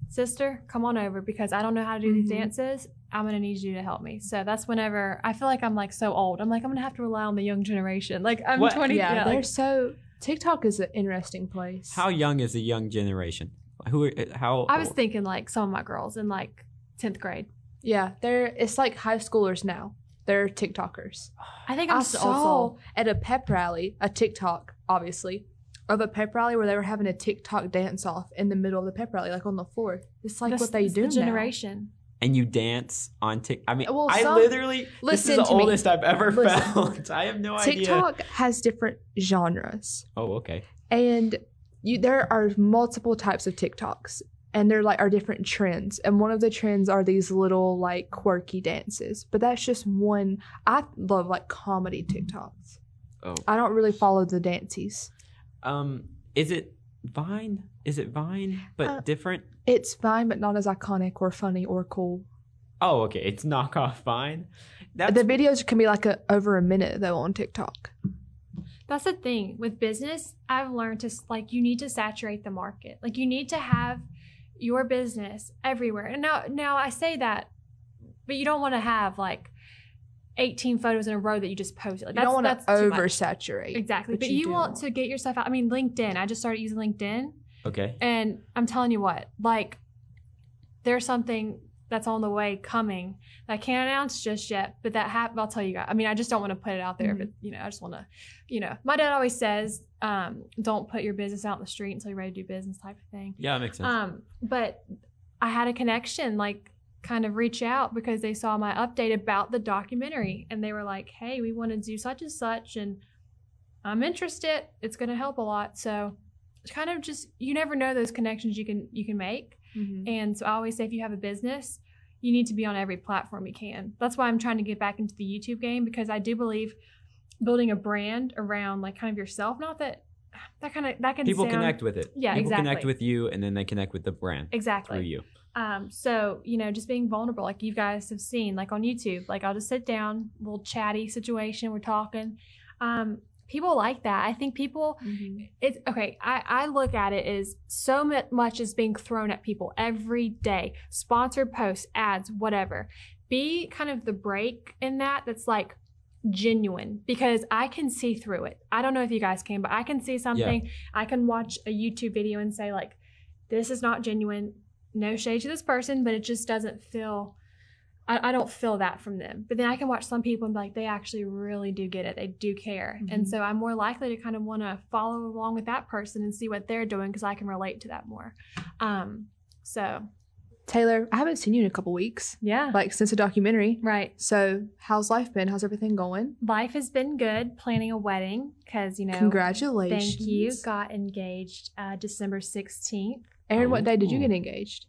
"Sister, come on over because I don't know how to do these Mhm. dances. I'm going to need you to help me." So that's whenever I feel like I'm like so old. I'm like I'm going to have to rely on the young generation. Like I'm What? 20. yeah, Yeah, they're like, so TikTok is an interesting place. How young is the young generation? Who? Uh, how? I was old? thinking like some of my girls in like 10th grade. Yeah, they're it's like high schoolers now. They're TikTokers. I think I'm I saw soul. at a pep rally, a TikTok, obviously, of a pep rally where they were having a TikTok dance off in the middle of the pep rally, like on the floor. It's like This- what they do the now. generation. and you dance on TikTok. I mean, Well, I some- literally this is listen the to me. oldest I've ever Listen. felt. I have no idea. TikTok has different genres, Oh, okay. and you there are multiple types of TikToks, and there like are different trends. And one of the trends are these little like quirky dances, but that's just one. I love like comedy TikToks. Oh, I don't really follow the dances. um, is it Vine? Is it Vine but Uh, different? It's fine, but not as iconic or funny or cool. Oh, okay. It's knockoff Vine. That's the videos can be like a, over a minute though on TikTok. That's the thing with business. I've learned to like you need to saturate the market. Like you need to have your business everywhere. And now now I say that, but you don't want to have like 18 photos in a row that you just post. Like you don't want to that's too much. oversaturate. Exactly. but But, you you, want want- to get yourself out. I mean, LinkedIn. I just started using LinkedIn. Okay. And I'm telling you what, like, there's something that's on the way coming that I can't announce just yet, but that hap- I'll tell you guys. I mean, I just don't want to put it out there, Mhm. but you know, I just want to, you know, my dad always says, um, don't put your business out in the street until you're ready to do business type of thing. Yeah, that makes sense. Um, but I had a connection, like, kind of reach out because they saw my update about the documentary and they were like, hey, we want to do such and such, and I'm interested. It's going to help a lot. So, it's kind of just you never know those connections you can you can make. Mhm. And so I always say if you have a business, you need to be on every platform you can. That's why I'm trying to get back into the YouTube game because I do believe building a brand around like kind of yourself. Not that that kind of that can People sound- connect with it. Yeah, People connect with you, and then they connect with the brand exactly through you. Um, so you know, just being vulnerable, like you guys have seen, like on YouTube, like I'll just sit down, little chatty situation, we're talking. Um, people like that. I think people, Mhm. it's okay. I I look at it as so much is being thrown at people every day, sponsored posts, ads, whatever. Be kind of the break in that. That's like genuine because I can see through it. I don't know if you guys can, but I can see something. I can watch a YouTube video and say like, this is not genuine. No shade to this person, but it just doesn't feel. I, I don't feel that from them. But then I can watch some people and be like, they actually really do get it. They do care. And Mhm. so I'm more likely to kind of want to follow along with that person and see what they're doing because I can relate to that more. Um, so Taylor, I haven't seen you in a couple weeks, yeah, like since the documentary. right. So, how's life been? How's everything going? Life has been good. Planning a wedding because you know. Congratulations. Thank you. Got engaged uh, December 16th. Aaron, what day did you get engaged?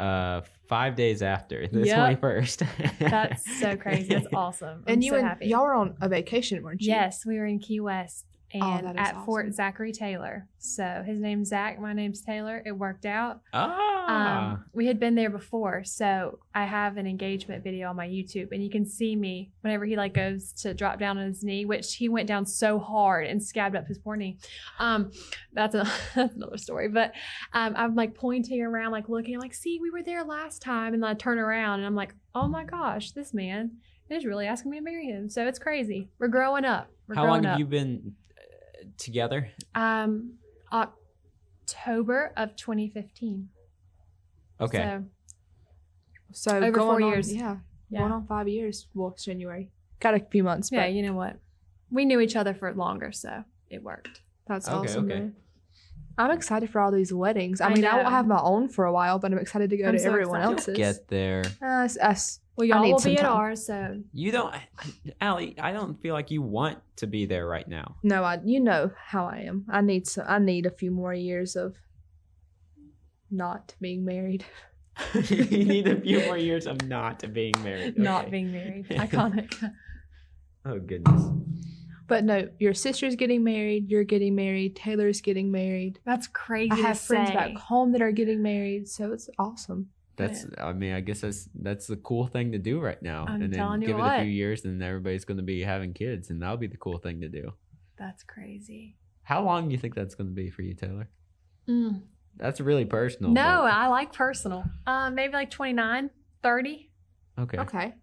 Uh, five days after the Yep. twenty first. That's so crazy. That's awesome. and I'm you so and happy. y'all were on a vacation, weren't you? Yes, we were in Key West and Oh, that is at Fort. Zachary Taylor. So his name's Zach, my name's Taylor. It worked out. ah, Um, we had been there before, so I have an engagement video on my YouTube, and you can see me whenever he like goes to drop down on his knee, which he went down so hard and scabbed up his poor knee. Um, that's a that's another story. But um, I'm like pointing around, like looking, like, see, we were there last time, and then I turn around and I'm like, oh my gosh, this man is really asking me to marry him. So it's crazy. We're growing up. We're How long have up. you been together? Um, October of 2015. Okay. So, So Over going four on- years. Yeah, Yeah. going on five years. Well, it's January. Got a few months, yeah, but you know what? We knew each other for longer, so it worked. that's Okay, awesome. okay. man. I'm excited for all these weddings. I, I mean, I won't have my own for a while, but I'm excited to go I'm to so everyone excited. else's. Get there. Uh, it's us. Well, I y'all need will some be at time. ours, so You don't, Allie. I don't feel like you want to be there right now. No, I. You know how I am. I need some. I need a few more years of not being married. you need a few more years of not being married. not being married. Iconic. Oh goodness. But no, your sister's getting married. You're getting married. Taylor's getting married. That's crazy. I have to friends say. back home that are getting married, so it's awesome. That's. I mean, I guess that's that's the cool thing to do right now. I'm and then telling you give it a few years, and everybody's going to be having kids, and that'll be the cool thing to do. That's crazy. How long do you think that's going to be for you, Taylor? Mm. That's really personal. No, but- I like personal. Um, maybe like 29, 30. okay. Okay.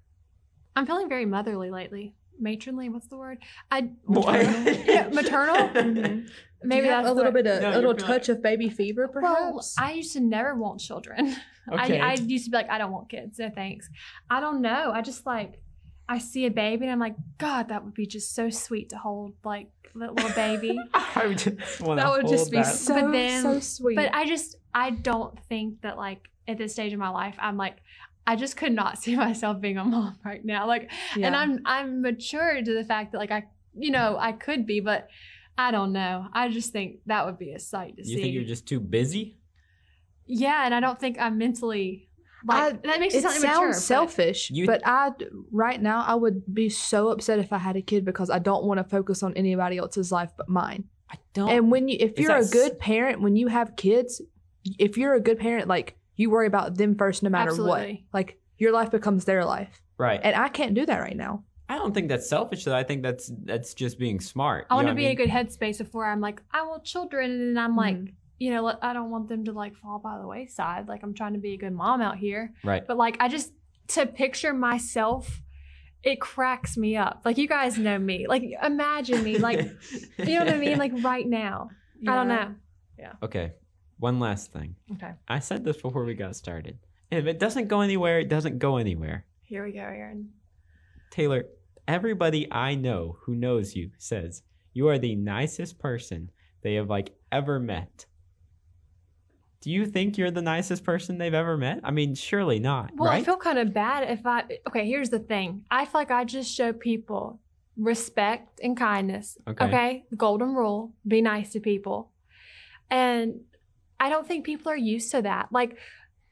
I'm feeling very motherly lately. Matronly, what's the word? I What? maternal. yeah, maternal. Mhm. Maybe Do you have that's a little the- bit of No, a little you're touch of baby fever, Well, perhaps. I used to never want children. Okay. I, I used to be like, I don't want kids. No thanks. I don't know. I just like, I see a baby and I'm like, God, that would be just so sweet to hold like that little baby. I would just want that would just be that. so But then- so sweet. but I just, I don't think that like at this stage of my life, I'm like, I just could not see myself being a mom right now. Like, Yeah. and I'm, I'm mature to the fact that like I, you know, I could be, but I don't know. I just think that would be a sight to You see. You think you're just too busy? yeah, and I don't think I'm mentally like I- that makes me it sound sounds immature. but- selfish, You- but I right now I would be so upset if I had a kid because I don't want to focus on anybody else's life but mine. I don't. And when you, if you're a a s- good parent, when you have kids, if you're a good parent, like you worry about them first, no matter what. Like your life becomes their life, right. and I can't do that right now. I don't don't think that's selfish though. I think that's that's just being smart. I want know to what be in a good headspace before I'm like, I want children, and then I'm like, Mhm. you know, let- I don't want them to like fall by the wayside. Like I'm trying to be a good mom out here, right. but like I just to picture myself, it cracks me up. Like you guys know me. Like imagine me. Like you know what I mean. Like right now. I don't know. Yeah. Okay, one last thing. Okay, I said this before we got started. If it doesn't go anywhere, it doesn't go anywhere. here we go, Aaron. Taylor, everybody I know who knows you says you are the nicest person they have like ever met. Do you think you're the nicest person they've ever met? I mean, surely not, Well, right? I feel kind of bad if I. Okay, here's the thing. I feel like I just show people respect and kindness. Okay. Okay. The golden rule: be nice to people. And I don't think people are used to that. Like,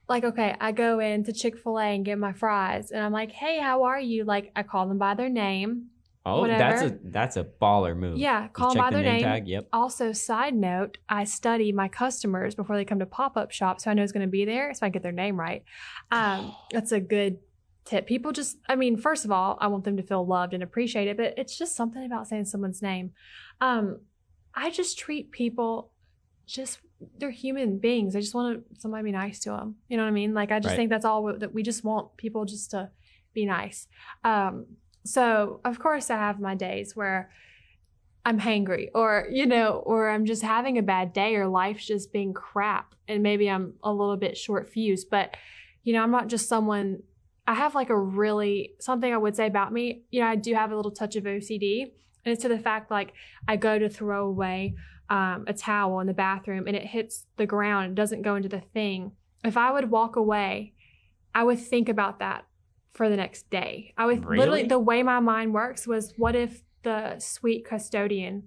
like okay, I go into Chick Fil A and get my fries, and I'm like, "Hey, how are you?" Like, I call them by their name. oh, that's a that's a baller move. Yeah, call them by the their name name. Yep. Also, side note, I study my customers before they come to pop up shop, so I know who's going to be there, so I get their name right. Um, that's a good tip. People just, I mean, first of all, I want them to feel loved and appreciated, but it's just something about saying someone's name. Um, I just treat people just they're human beings. I just want to, somebody to be nice to them. You know what I mean? Like I just Right. think that's all that we just want people just to be nice. Um, so of course I have my days where I'm hangry or you know or I'm just having a bad day or life's just being crap and maybe I'm a little bit short fused but you know I'm not just someone I have like a really something I would say about me you know I do have a little touch of OCD and it's to the fact like I go to throw away um, a towel in the bathroom and it hits the ground and doesn't go into the thing if I would walk away I would think about that for the next day. I would Really? literally the way my mind works was what if the sweet custodian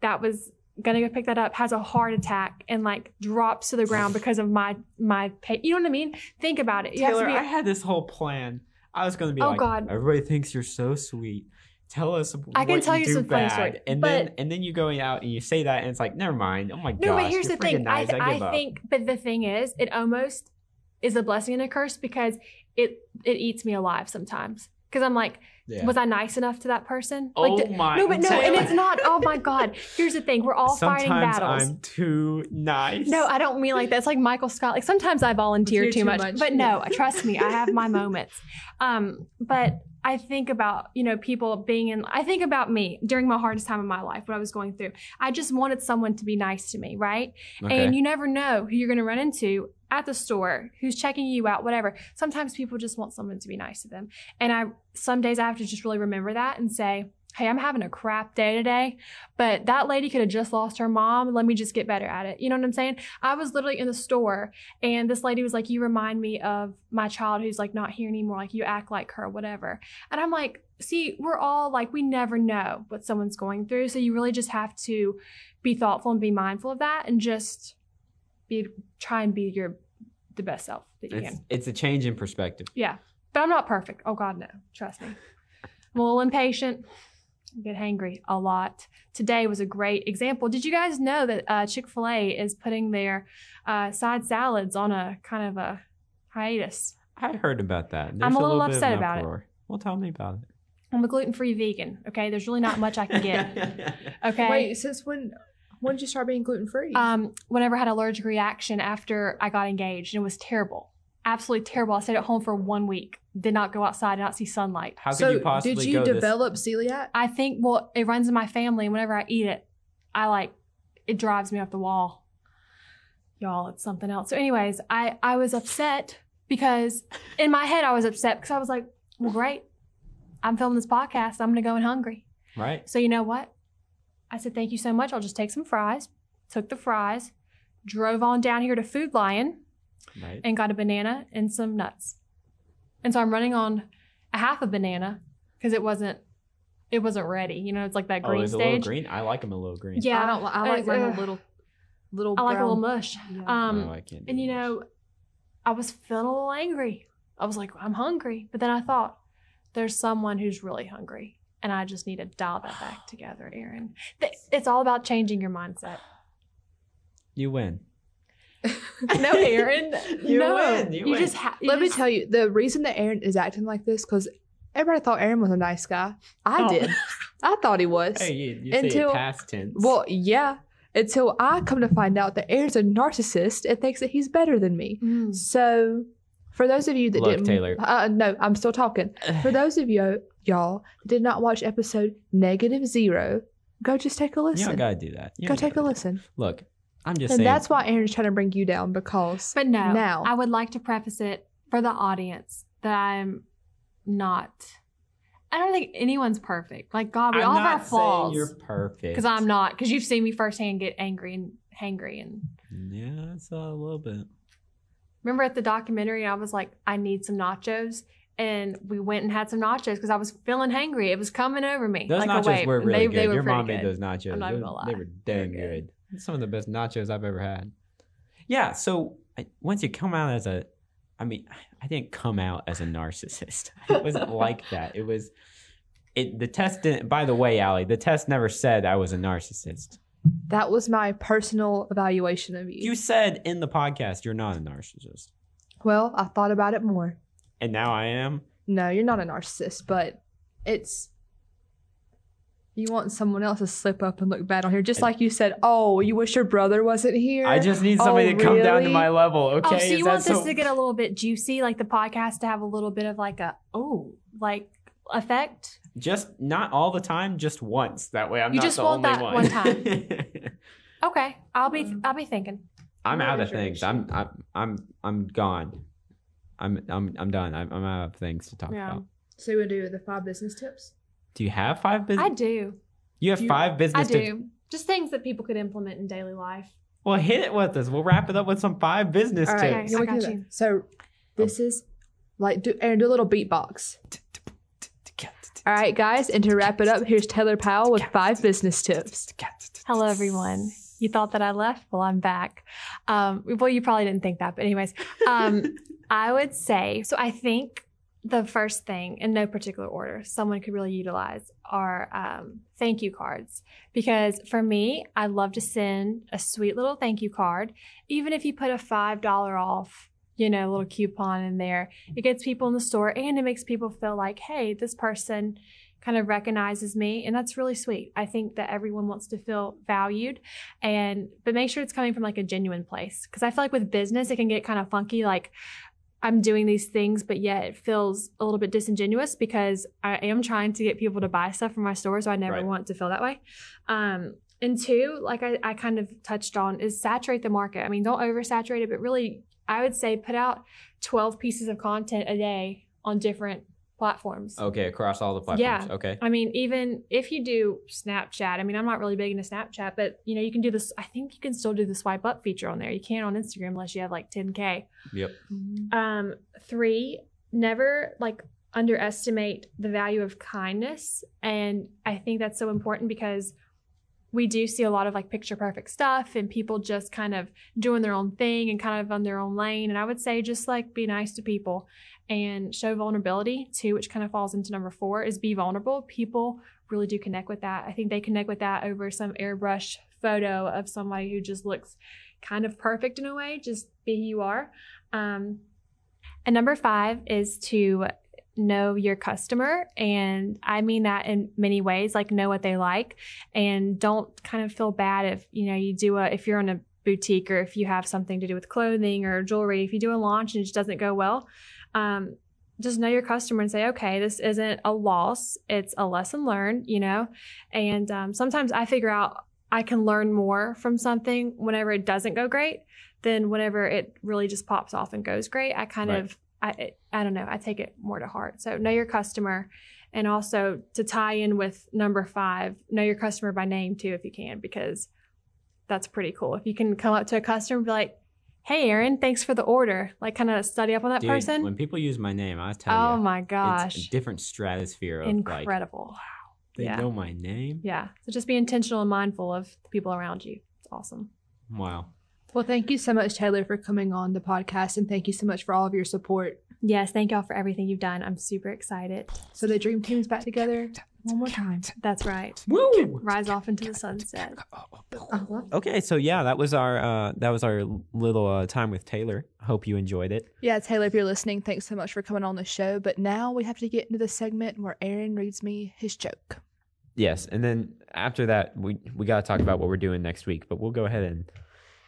that was gonna go pick that up has a heart attack and like drops to the ground because of my my pay. You know what I mean? Think about it. You Taylor, be. I had this whole plan. I was to be Oh, like, God. everybody thinks you're so sweet. Tell us I can what tell you do some funny bad. story, and but- then and then you go out and you say that, and it's like, never mind. Oh my god. no, gosh, but here's the thing. Nice. I, I, I give up. think, but the thing is, it almost is a blessing and a curse because it it eats me alive sometimes. Because I'm like, Yeah. was I nice enough to that person? Oh like, the- my- No, but no, and it's not. Oh my God! Here's the thing: we're all fighting Sometimes battles. I'm too nice. No, I don't mean like that. It's like Michael Scott. Like sometimes I volunteer too, too much, much. but no, trust me, I have my moments. Um, but I think about you know people being in. I think about me during my hardest time of my life, what I was going through. I just wanted someone to be nice to me, right? Okay. And you never know who you're going to run into at the store, who's checking you out, whatever. Sometimes people just want someone to be nice to them, and I some days I have to just really remember that and say. Hey, I'm having a crap day today, but that lady could have just lost her mom. Let me just get better at it. You know what I'm saying? I was literally in the store and this lady was like, You remind me of my child who's like not here anymore. Like, you act like her, whatever. And I'm like, See, we're all like, we never know what someone's going through. So you really just have to be thoughtful and be mindful of that and just be, try and be your, the best self that you it's, can. it's a change in perspective. Yeah. But I'm not perfect. Oh, God, no. Trust me. I'm a little impatient. I get hangry a lot. Today was a great example. Did you guys know that uh, Chick fil A is putting their uh, side salads on a kind of a hiatus? I heard about that. I'm a There's little bit of upset an about it. Well, tell me about it. I'm a gluten free vegan. Okay. There's really not much I can get. Okay. Wait, since when? When did you start being gluten free? Um, whenever I had allergic reaction after I got engaged, and it was terrible. Absolutely terrible. I stayed at home for one week. Did not go outside, did not see sunlight. How could so you possibly did you go this- develop celiac? I think well, it runs in my family, and whenever I eat it, I like it drives me off the wall. Y'all, it's something else. So, anyways, I I was upset because in my head I was upset because I was like, well, great, I'm filming this podcast. I'm gonna go in hungry. Right. So you know what? I said thank you so much. I'll just take some fries. Took the fries, drove on down here to Food Lion, Right. and got a banana and some nuts. And so I'm running on a half a banana because it wasn't it wasn't ready. You know, it's like that oh, green a little stage. green. I like them a little green. Yeah, I don't. I like uh, mine uh, a little, little. I like a little mush. Yeah. Um, no, I can't. and you mush. know, I was feeling a little angry. I was like, I'm hungry, but then I thought, there's someone who's really hungry, and I just need to dial that back together, Aaron. It's all about changing your mindset. you win. No, Aaron. You no, win, you win. just ha- you Let me tell you, the reason that Aaron is acting like this because everybody thought Aaron was a nice guy. I Oh. did. I thought he was. Hey, you, you say Until- it past tense. Well, yeah. Until I come to find out that Aaron's a narcissist and thinks that he's better than me. Mm. So, for those of you that Look, didn't, Taylor. uh, no, I'm still talking. For those of you y'all that did not watch episode negative zero, go just take a you listen. don't gotta do that. You go take a listen. that. Look, I'm just And saying. that's why Aaron's trying to bring you down because But no, now I would like to preface it for the audience that I'm not. I don't think anyone's perfect. Like God, we I'm all not have our flaws. you're perfect. Because I'm not. Because you've seen me firsthand get angry and hangry. And Yeah, it's a little bit. remember at the documentary, I was like, I need some nachos. And we went and had some nachos because I was feeling hangry. It was coming over me. Those like a nachos wave. were really they, good. They were Your pretty mom good. made those nachos. I'm not They- even gonna They lie. were They were dang good. good. Some of the best nachos I've ever had. Yeah. So I, once you come out as a, I mean, I didn't come out as a narcissist. It wasn't like that. It was, it. The test didn't. By the way, Allie, the test never said I was a narcissist. that was my personal evaluation of you. You said in the podcast you're not a narcissist, well, I thought about it more. and now I am. No, you're not a narcissist, but it's you want someone else to slip up and look bad on here, just like you said. Oh, you wish your brother wasn't here. I just need somebody Oh, to come down to my level. Oh, okay. Oh, so you that want this so- to get a little bit juicy, like the podcast to have a little bit of like a oh, like effect? Just not all the time, just once. That way I'm You not just the want only that one. one time. Okay, I'll be um, I'll be thinking. I'm What out of things. I'm I'm I'm I'm gone. I'm I'm I'm done. I'm, I'm out of things to talk Yeah. about. So we do the five business tips. Do you have five business? I do. You have You- five I business. I do. Just things that people could implement in daily life. Well, hit it with us. We'll wrap it up with some five business All right, tips. yeah, I got you. So this is like do Aaron do a little beatbox. All right, guys, and to wrap it up, here's Taylor Powell with five business tips. Hello, everyone. You thought that I left? Well, I'm back. Um, well, you probably didn't think that, but anyways, um, I would say so. I think the first thing, in no particular order, someone could really utilize are um, thank you cards. Because for me, I love to send a sweet little thank you card, even if you put a five dollar off. You know, little coupon in there. It gets people in the store and it makes people feel like, hey, this person kind of recognizes me and that's really sweet i think that everyone wants to feel valued and but make sure it's coming from like a genuine place because i feel like with business it can get kind of funky like i'm doing these things but yet it feels a little bit disingenuous because i am trying to get people to buy stuff from my store so i never Right. want to feel that way um and two like I, I kind of touched on is saturate the market i mean don't oversaturate it but really i would say put out 12 pieces of content a day on different platforms Okay, across all the platforms. Yeah. Okay. I mean, even if you do Snapchat, I mean, I'm not really big into Snapchat, but you know, you can do this. I think you can still do the swipe up feature on there. You can't on Instagram unless you have like 10k. Yep. Um, three, never like underestimate the value of kindness, and I think that's so important because we do see a lot of like picture perfect stuff and people just kind of doing their own thing and kind of on their own lane. And I would say just like be nice to people and show vulnerability too, which kind of falls into number four is be vulnerable. People really do connect with that. I think they connect with that over some airbrush photo of somebody who just looks kind of perfect in a way. Just be who you are. Um, and number five is to know your customer. And I mean that in many ways, like know what they like and don't kind of feel bad if, you know, you do a, if you're in a boutique or if you have something to do with clothing or jewelry, if you do a launch and it just doesn't go well, um, just know your customer and say, okay, this isn't a loss. It's a lesson learned, you know? And um, sometimes I figure out I can learn more from something whenever it doesn't go great than whenever it really just pops off and goes great. I kind Right. of, I, I don't know, I take it more to heart. So know your customer. And also to tie in with number five, know your customer by name too, if you can, because that's pretty cool. If you can come up to a customer and be like, hey, Aaron, thanks for the order, like kind of study up on that Dude, person. when people use my name, I tell Oh you, oh my it's gosh. a different stratosphere of like Incredible. they Yeah. know my name. Yeah. So just be intentional and mindful of the people around you. It's awesome. Wow. Well, thank you so much, Taylor, for coming on the podcast, and thank you so much for all of your support. Yes, thank y'all for everything you've done. I'm super excited. So the dream team's back together one more time. That's right. Woo! Rise off into the sunset. Okay, so yeah, that was our uh, that was our little uh, time with Taylor. Hope you enjoyed it. Yeah, Taylor, if you're listening, thanks so much for coming on the show. But now we have to get into the segment where Aaron reads me his joke. Yes, and then after that, we we got to talk about what we're doing next week. But we'll go ahead and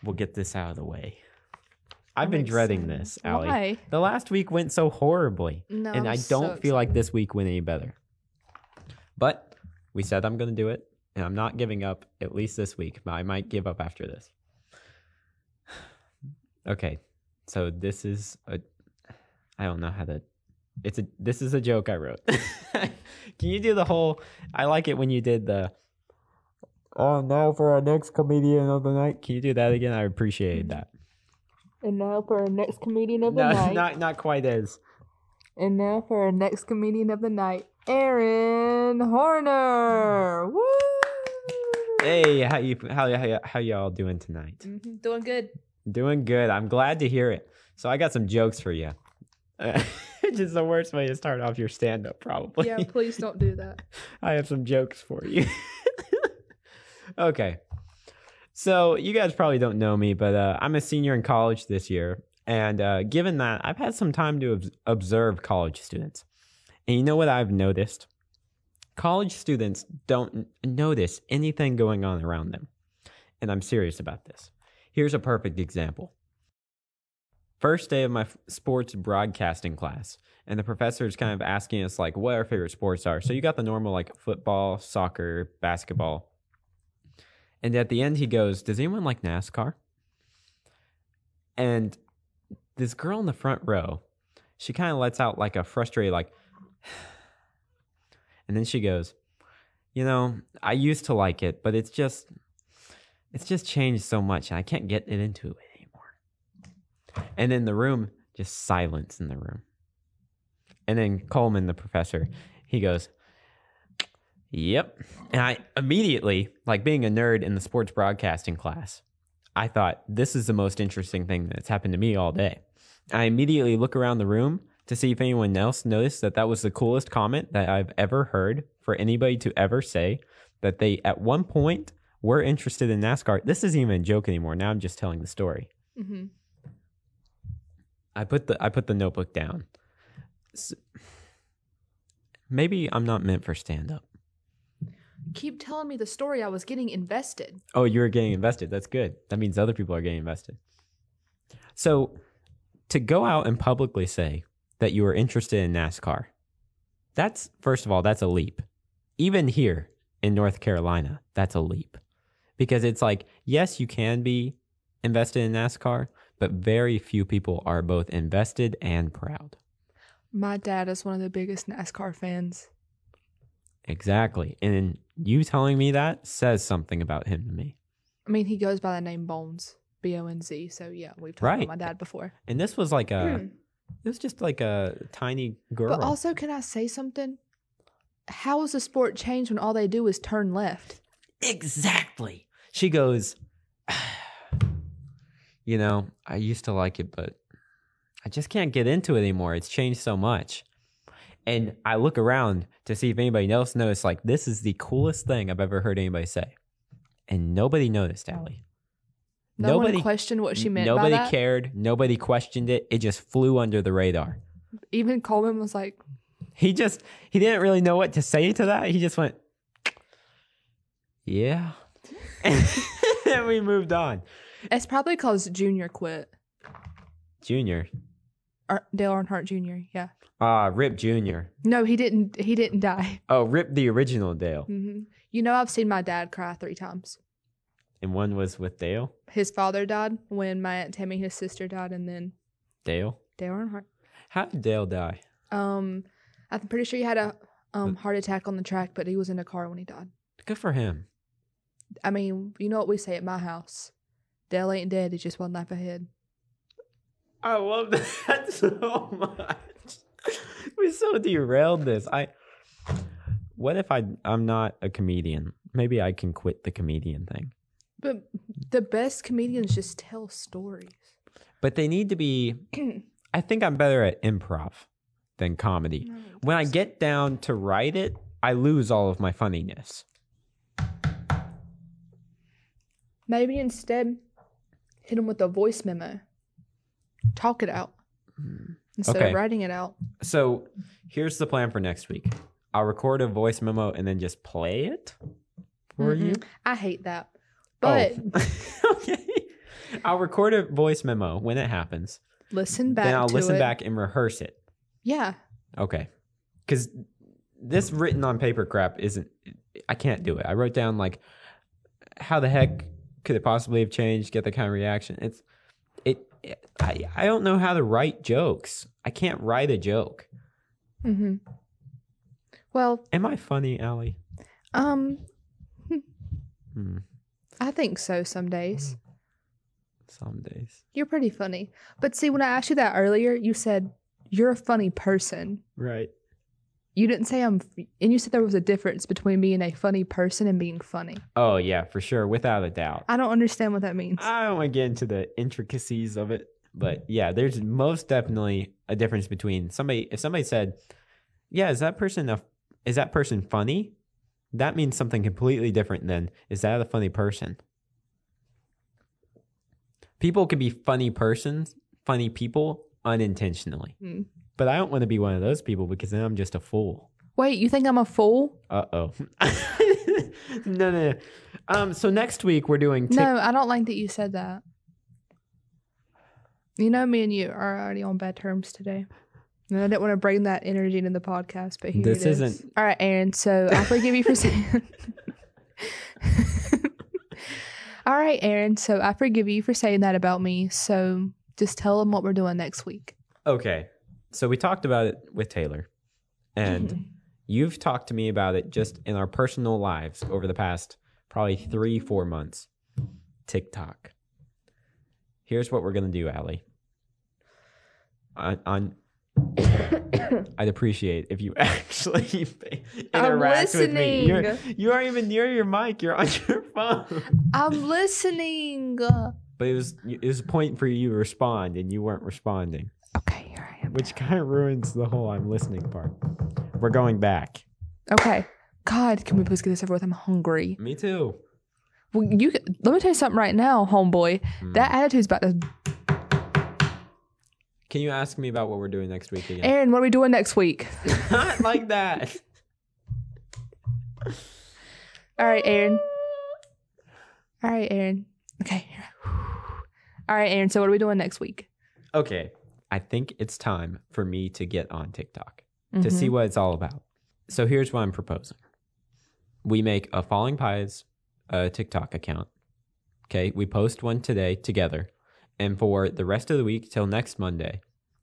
we'll get this out of the way. I've been dreading excited. this, Allie. Why? The last week went so horribly, No, and I'm I so don't feel like this week went any better. But we said I'm going to do it, and I'm not giving up at least this week. But I might give up after this. okay, so this is a. I don't know how to. It's a. This is a joke I wrote. Can you do the whole? I like it when you did the. Oh, now for our next comedian of the night. Can you do that again? I appreciate mm-hmm. that. And now for our next comedian of the No, night. not not quite as. And now for our next comedian of the night, Aaron Horner. Woo! Hey, how you how how, how y'all doing tonight? Mhm, Doing good. Doing good. I'm glad to hear it. So I got some jokes for you. Which is the worst way to start off your stand up, probably. Yeah, please don't do that. I have some jokes for you. okay. So you guys probably don't know me, but uh, I'm a senior in college this year. And uh, given that, I've had some time to obs- observe college students. And you know what I've noticed? College students don't n- notice anything going on around them. And I'm serious about this. Here's a perfect example. First day of my f- sports broadcasting class, and the professor is kind of asking us like what our favorite sports are. So you got the normal like football, soccer, basketball. And at the end he goes, "Does anyone like NASCAR?" And this girl in the front row, she kind of lets out like a frustrated like and then she goes, "You know, I used to like it, but it's just it's just changed so much and I can't get it into it anymore." And in the room, just silence in the room. And then Coleman, the professor, he goes, Yep. And I immediately, like being a nerd in the sports broadcasting class, I thought this is the most interesting thing that's happened to me all day. I immediately look around the room to see if anyone else noticed that that was the coolest comment that I've ever heard for anybody to ever say that they at one point were interested in NASCAR. This isn't even a joke anymore. Now I'm just telling the story. hmm I put the I put the notebook down. S- Maybe I'm not meant for stand up. Keep telling me the story. I was getting invested. Oh, you're getting invested. That's good. That means other people are getting invested. So, to go out and publicly say that you are interested in NASCAR, that's first of all, that's a leap. Even here in North Carolina, that's a leap. Because it's like, yes, you can be invested in NASCAR, but very few people are both invested and proud. My dad is one of the biggest NASCAR fans. Exactly. And you telling me that says something about him to me. I mean, he goes by the name Bones, B O N Z. So yeah, we've talked Right. about my dad before. And this was like a, Hmm. it was just like a tiny girl. But also, can I say something? How has the sport changed when all they do is turn left? exactly. She goes, you know, I used to like it, but I just can't get into it anymore. It's changed so much. And I look around to see if anybody else noticed, like, this is the coolest thing I've ever heard anybody say. And nobody noticed, Allie. No Nobody- one questioned what she meant Nobody by that. cared. Nobody questioned it. It just flew under the radar. Even Coleman was like, He just he didn't really know what to say to that. He just went, "Yeah," and we moved on. "It's probably because Junior quit." Junior, Ar- Dale Earnhardt Jr. Yeah. ah, Rip Junior. No, he didn't. He didn't die. Oh, Rip the original Dale, hmm You know, I've seen my dad cry three times. and one was with Dale. His father died when my aunt Tammy, his sister, died, and then Dale. Dale Earnhardt. How did Dale die? Um, I'm pretty sure he had a um heart attack on the track, but he was in a car when he died. Good for him. I mean, you know what we say at my house: Dale ain't dead; he's just one life ahead. I love that so much. We so derailed this. I. What if I I'm not a comedian? Maybe I can quit the comedian thing. But the best comedians just tell stories. But they need to be I think I'm better at improv than comedy. When I get down to write it, I lose all of my funniness. Maybe instead, hit him with a voice memo. Talk it out mm-hmm. instead Okay. of writing it out. So here's the plan for next week. I'll record a voice memo and then just play it for mm-hmm. you. Mm-mm. I hate that. Oh. But Oh. okay. I'll record a voice memo when it happens. listen back. then I'll to listen it. back and rehearse it. Yeah. Okay. Because this written on paper crap isn't, I can't do it. I wrote down like, how the heck could it possibly have changed? Get the kind of reaction. It's, it, it I, I don't know how to write jokes. I can't write a joke. hmm Well, Am I funny, Allie? um, Hmm. I think so. Some days Some days. you're pretty funny. But see, when I asked you that earlier, you said you're a funny person. Right. You didn't say I'm, and you said there was a difference between being a funny person and being funny. Oh, yeah, for sure. Without a doubt. I don't understand what that means. I don't want to get into the intricacies of it, but yeah, there's most definitely a difference between somebody. If somebody said, "Yeah, is that person a, is that person funny?" That means something completely different than is that a funny person. People can be funny persons, funny people unintentionally, Hmm. But I don't want to be one of those people because then I'm just a fool. Wait, you think I'm a fool? Uh oh. no, no, no. Um. So next week we're doing. Tik- No, I don't like that you said that. You know, me and you are already on bad terms today. And I didn't want to bring that energy into the podcast, but here This it is. isn't- All right, Aaron. So I forgive you for saying. All right, Aaron. So I forgive you for saying that about me. So just tell them what we're doing next week. Okay. So we talked about it with Taylor, and mm-hmm. you've talked to me about it just in our personal lives over the past probably three, four months. TikTok. Here's what we're gonna do, Allie. On, on I'd appreciate if you actually interact with me. You're, you aren't even near your mic. You're on your phone. I'm listening. But it was it was a point for you to respond, and you weren't responding. Okay, here I am. Which kind of ruins the whole I'm listening part. We're going back. Okay. God, can we please get this over with? I'm hungry. Me too. Well, you let me tell you something right now, homeboy. Hmm. That attitude's about to. Can you ask me about what we're doing next week again? Aaron, what are we doing next week? Not like that. All right, Aaron. All right, Aaron. Okay. All right, Aaron. So what are we doing next week? Okay. I think it's time for me to get on TikTok to see Mm-hmm. what it's all about. So here's what I'm proposing. We make a Falling Pies uh, TikTok account. Okay. We post one today together. And for the rest of the week till next Monday,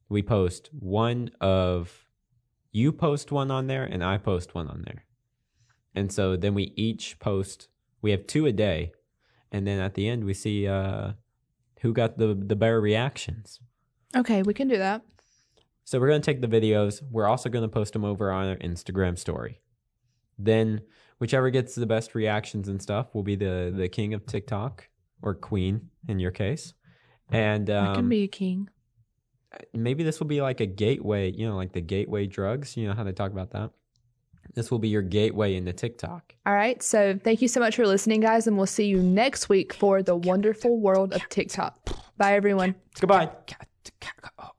we post one of you post one on there and I post one on there. And so then we each post we have two a day. And then at the end we see uh who got the the better reactions. Okay, we can do that. So we're going to take the videos. We're also going to post them over on our Instagram story. Then whichever gets the best reactions and stuff will be the the king of TikTok or queen in your case. And I can um, be a king. maybe this will be like a gateway, you know, like the gateway drugs. You know how they talk about that. This will be your gateway into TikTok. All right. So thank you so much for listening, guys, and we'll see you next week for the wonderful world of TikTok. Bye, everyone. Goodbye to. Ca- oh,